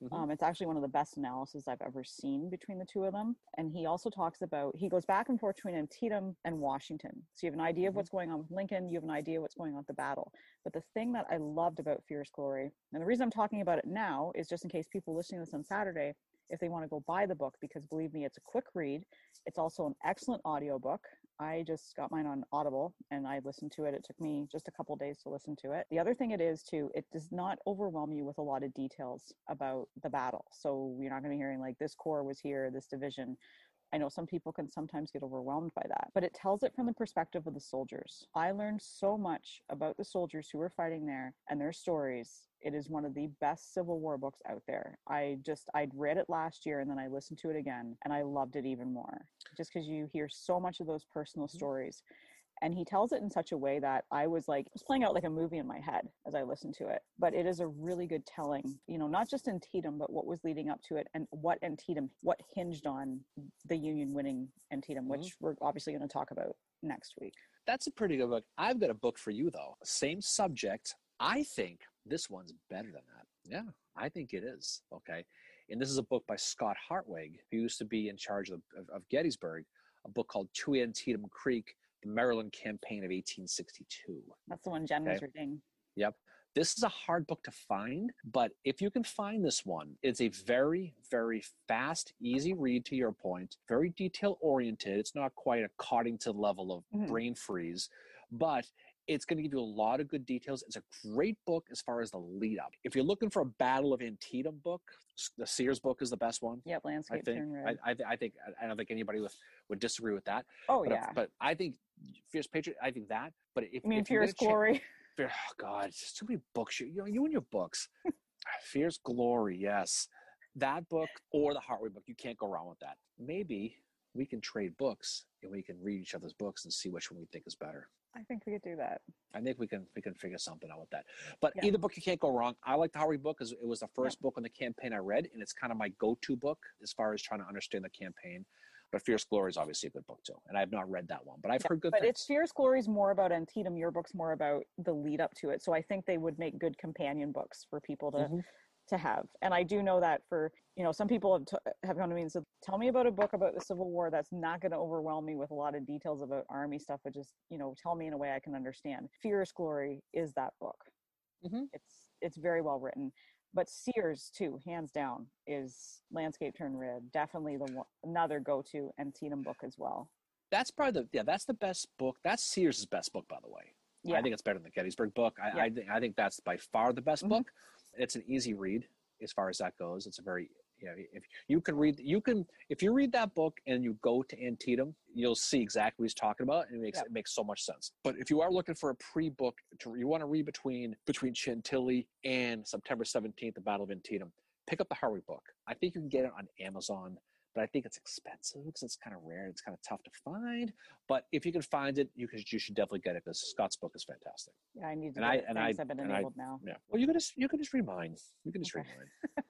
Mhm. Um, it's actually one of the best analyses I've ever seen between the two of them. And he also talks about, he goes back and forth between Antietam and Washington. So you have an idea of Mhm. what's going on with Lincoln, you have an idea what's going on with the battle. But the thing that I loved about Fierce Glory, and the reason I'm talking about it now is just in case people listening to this on Saturday, if they want to go buy the book, because believe me, it's a quick read. It's also an excellent audiobook. I just got mine on Audible and I listened to it. It took me just a couple days to listen to it. The other thing it is too, it does not overwhelm you with a lot of details about the battle. So you're not going to be hearing like this corps was here, this division. I know some people can sometimes get overwhelmed by that, but it tells it from the perspective of the soldiers. I learned so much about the soldiers who were fighting there and their stories. It is one of the best Civil War books out there. I just, I'd read it last year and then I listened to it again and I loved it even more just because you hear so much of those personal mm-hmm. stories. And he tells it in such a way that I was like, it was playing out like a movie in my head as I listened to it. But it is a really good telling, you know, not just Antietam, but what was leading up to it and what Antietam, what hinged on the Union winning Antietam, Mhm. which we're obviously going to talk about next week. That's a pretty good book. I've got a book for you though. Same subject. I think this one's better than that. Yeah, I think it is. Okay. And this is a book by Scott Hartwig, who used to be in charge of, of, of Gettysburg, a book called To Antietam Creek, the Maryland Campaign of 1862. That's the one Jen was reading. Yep. This is a hard book to find, but if you can find this one, it's a very, very fast, easy read to your point, very detail oriented. It's not quite a Coddington level of Mhm. brain freeze, but it's going to give you a lot of good details. It's a great book as far as the lead up. If you're looking for a Battle of Antietam book, the Sears book is the best one. Yep, I landscape think. turn I, red. I, th- I think. I don't think anybody with, would disagree with that. oh But, uh, yeah. but I think Fierce Patriot. I think that. But if I mean, if you Fierce Glory. (laughs) Fear, oh God, it's just too many books. You, you know, you and your books. (sighs) Fierce Glory, yes. That book or the Hartwig book, you can't go wrong with that. Maybe we can trade books and we can read each other's books and see which one we think is better. I think we could do that. I think we can we can figure something out with that. But Yeah. either book you can't go wrong. I like the Hartwig book because it was the first book on the campaign I read, and it's kind of my go-to book as far as trying to understand the campaign. But Fierce Glory is obviously a good book too, and I have not read that one, but I've Yeah, heard good things. but things. it's Fierce Glory's more about Antietam. Your book's more about the lead up to it. So I think they would make good companion books for people to Mhm. to have. And I do know that for you know some people have, t- have come to me and said, "Tell me about a book about the Civil War that's not going to overwhelm me with a lot of details about army stuff, but just you know tell me in a way I can understand." Fierce Glory is that book. Mhm. It's it's very well written. but Sears too, hands down, is Landscape Turned Red. Definitely the one, another go-to and Antietam book as well. That's probably the yeah. That's the best book. That's Sears' best book, by the way. Yeah, I think it's better than the Gettysburg book. I, Yeah. I think I think that's by far the best Mhm. book. It's an easy read as far as that goes. It's a very you know if you can read you can if you read that book and you go to Antietam, you'll see exactly what he's talking about, and it makes Yeah. it makes so much sense. But if you are looking for a pre-book, to, you want to read between between Chantilly and September seventeenth, the Battle of Antietam. Pick up the Harvey book. I think you can get it on Amazon. But I think it's expensive because it's kind of rare. It's kind of tough to find. But if you can find it, you can. You should definitely get it because Scott's book is fantastic. yeah. I need to. and I- and I- I've been and I- enabled now. Yeah. Well, you can just you can just read mine. You can just Okay. read mine. (laughs)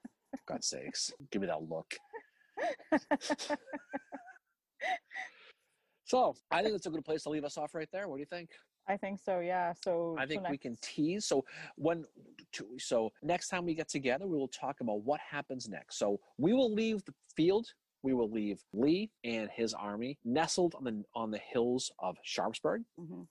God's sakes, give me that look. (laughs) So I think that's a good place to leave us off right there. What do you think? I think so. Yeah. So I so think we can tease. So when, to, so next time we get together, we will talk about what happens next. So we will leave the field. We will leave Lee and his army nestled on the on the hills of Sharpsburg. Mhm.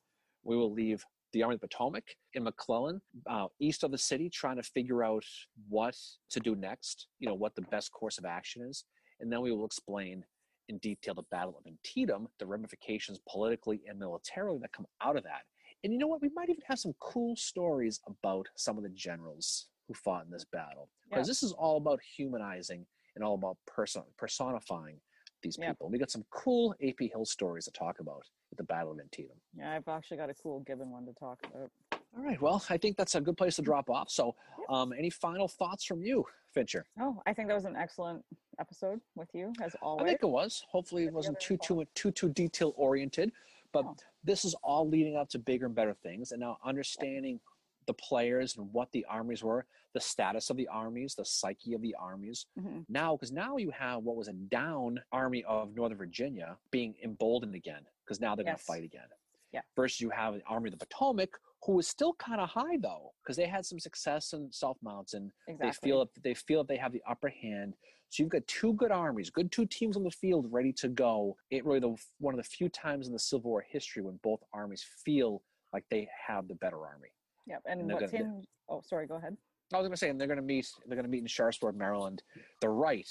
We will leave the Army of the Potomac in McClellan, uh, east of the city, trying to figure out what to do next. You know what the best course of action is, and then we will explain in detail the Battle of Antietam, the ramifications politically and militarily that come out of that. And you know what? We might even have some cool stories about some of the generals who fought in this battle. Because Yeah. this is all about humanizing and all about person- personifying these Yeah. people. We got some cool AP Hill stories to talk about at the Battle of Antietam. Yeah, I've actually got a cool Gibbon one to talk about. All right. Well, I think that's a good place to drop off. So, um, any final thoughts from you, Fincher? Oh, I think that was an excellent episode with you, as always. I think it was. Hopefully, it wasn't too too too too detail oriented, but No. this is all leading up to bigger and better things. And now understanding the players and what the armies were, the status of the armies, the psyche of the armies. Mhm. Now, because now you have what was a down army of Northern Virginia being emboldened again, because now they're Yes. going to fight again. Yeah. Versus you have the Army of the Potomac, who is still kind of high though, because they had some success in South Mountain Exactly. they feel that they feel that they have the upper hand. So you've got two good armies, good two teams on the field ready to go. It really the one of the few times in the Civil War history when both armies feel like they have the better army. Yep. And, and what's gonna- in? Oh, sorry. Go ahead. I was going to say, and they're going to meet. They're going to meet in Sharpsburg, Maryland, the right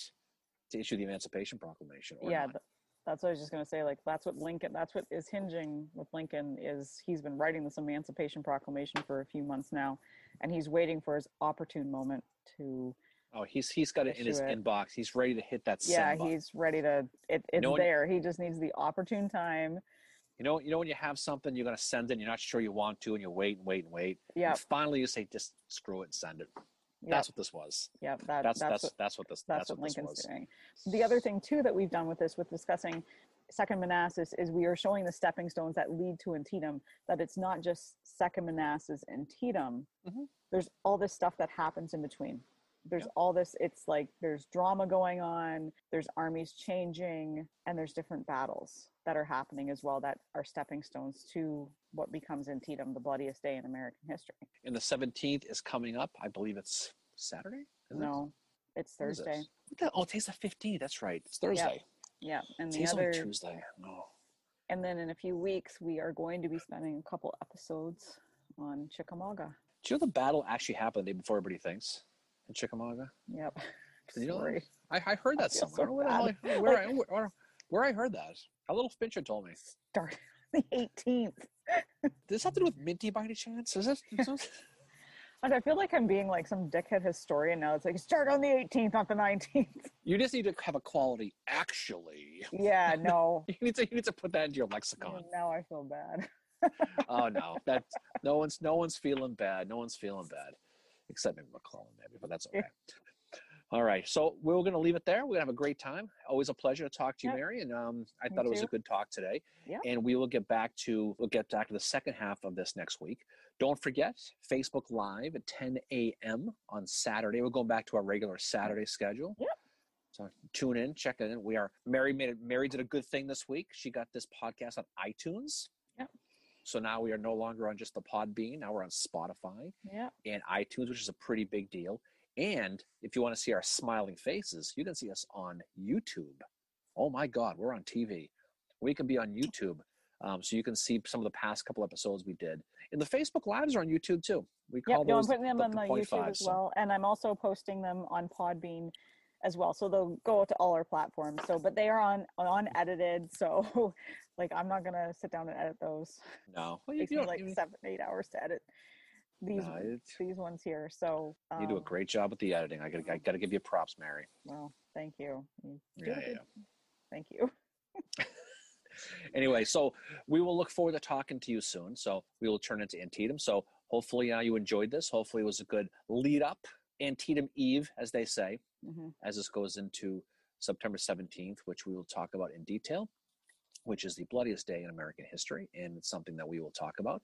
to issue the Emancipation Proclamation. Yeah, th- that's what I was just going to say. Like that's what Lincoln. That's what is hinging with Lincoln is he's been writing this Emancipation Proclamation for a few months now, and he's waiting for his opportune moment to. oh, he's he's got it in his it. inbox. He's ready to hit that. Yeah, button. he's ready to. It, it's No one- there. He just needs the opportune time. You know, you know when you have something, you're going to send it. And you're not sure you want to, and you wait and wait and wait. Yeah. Finally, you say, just screw it and send it. Yeah. That's what this was. Yeah. That, That's that's that's what, that's what this that's, that's, what, what Lincoln's was. doing. The other thing too that we've done with this, with discussing Second Manassas, is we are showing the stepping stones that lead to Antietam. That it's not just Second Manassas and Antietam. Mhm. There's all this stuff that happens in between. There's Yeah. all this. It's like there's drama going on. There's armies changing, and there's different battles that are happening as well that are stepping stones to what becomes Antietam, the bloodiest day in American history. And the 17th is coming up. I believe it's Saturday. isn't it? No, it's When is this? Thursday. What the- Oh, today's the 15th. That's right. It's Thursday. Yeah, and the other. Tuesday. No. And then in a few weeks, we are going to be spending a couple episodes on Chickamauga. Do you know the battle actually happened the day before everybody thinks in Chickamauga? Yep. (laughs) You know. I, I heard that feel somewhere. so I where, the bad. hell I- where, I, where, where I heard that. A little Fincher told me. Start (laughs) the 18th. Does this have to do with Minty by any chance? Is this? is this- (laughs) I feel like I'm being like some dickhead historian now. It's like start on the 18th, not the 19th. (laughs) you just need to have a quality. Actually, Yeah, no. you need to you need to put that into your lexicon. now I feel bad. oh no, that no one's no one's feeling bad. No one's feeling bad, except maybe McClellan, maybe, but that's okay. All right, so we're going to leave it there. We're going to have a great time. Always a pleasure to talk to you, Yep. Mary, and um, I Me thought it was a good talk today. Yep. And we will get back to we'll get back to the second half of this next week. Don't forget Facebook Live at 10 a.m. on Saturday. We're going back to our regular Saturday schedule. Yep. So tune in, check it in. We are Mary made it. Mary did a good thing this week. She got this podcast on iTunes. Yep. So now we are no longer on just the Podbean. Now we're on Spotify Yeah. and iTunes, which is a pretty big deal. And if you want to see our smiling faces, you can see us on YouTube. Oh my God, we're on TV. We can be on YouTube. Um, so you can see some of the past couple episodes we did. And the Facebook Lives are on YouTube too. We call Yep, no, I'm putting them the, on the the YouTube five, as so- well, and I'm also posting them on Podbean as well. So they'll go to all our platforms. So, but they are on unedited. So, (laughs) like, I'm not gonna sit down and edit those. No, well, It you, takes me like seven, eight hours to edit these no, these ones here. So you do a um, great job with the editing. I got I got to give you props, Mary. Well, thank you. You Yeah, yeah, Thank you. (laughs) Anyway, so we will look forward to talking to you soon. So we will turn into Antietam. So hopefully uh, you enjoyed this. Hopefully it was a good lead up, Antietam Eve, as they say, Mhm. as this goes into September 17th, which we will talk about in detail, which is the bloodiest day in American history. And it's something that we will talk about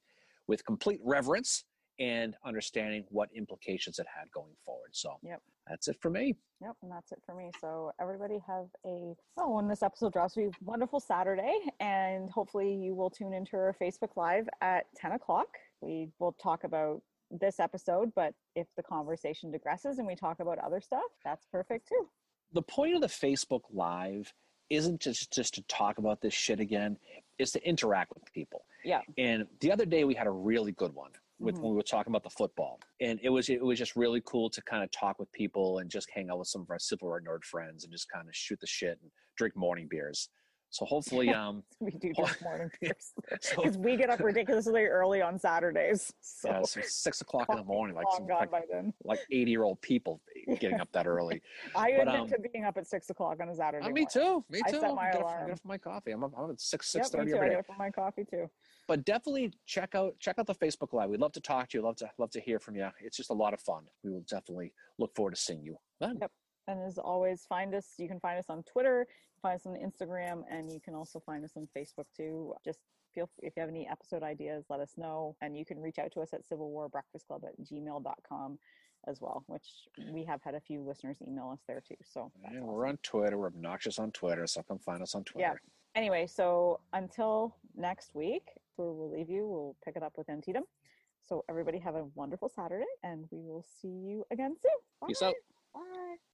with complete reverence and understanding what implications it had going forward. So Yep. that's it for me. Yep, and that's it for me. So everybody have a oh, when this episode drops, we wonderful Saturday, and hopefully you will tune into our Facebook Live at ten o'clock. We will talk about this episode, but if the conversation digresses and we talk about other stuff, that's perfect too. the point of the Facebook Live isn't just just to talk about this shit again. It's to interact with people. Yeah. And the other day we had a really good one with Mhm. when we were talking about the football, and it was it was just really cool to kind of talk with people and just hang out with some of our Civil War nerd friends and just kind of shoot the shit and drink morning beers. So hopefully, (laughs) um, We do drink morning (laughs) beers so, because we get up (laughs) ridiculously early on Saturdays. So yeah, so six o'clock in the morning, like some, gone like, by then. like eighty year old people getting up that early. I but, admit um, to being up at six o'clock on a Saturday. Uh, me too. Me too. I set my get, up, alarm. get up for my coffee. I'm up, I'm up at six Yep, six me thirty. I get up for my coffee too. But definitely check out check out the Facebook Live. We'd love to talk to you. Love to love to hear from you. It's just a lot of fun. We will definitely look forward to seeing you then. Yep. And as always, find us. You can find us on Twitter, find us on Instagram, and you can also find us on Facebook too. Just feel if you have any episode ideas, let us know. And you can reach out to us at Civil War Breakfast Club at gmail.com as well, which we have had a few listeners email us there too. So Yeah, awesome. we're on Twitter. We're obnoxious on Twitter, so come find us on Twitter. Yeah. anyway, so until next week, where we'll leave you, we'll pick it up with Antietam. So everybody have a wonderful Saturday, and we will see you again soon. Peace out. Bye.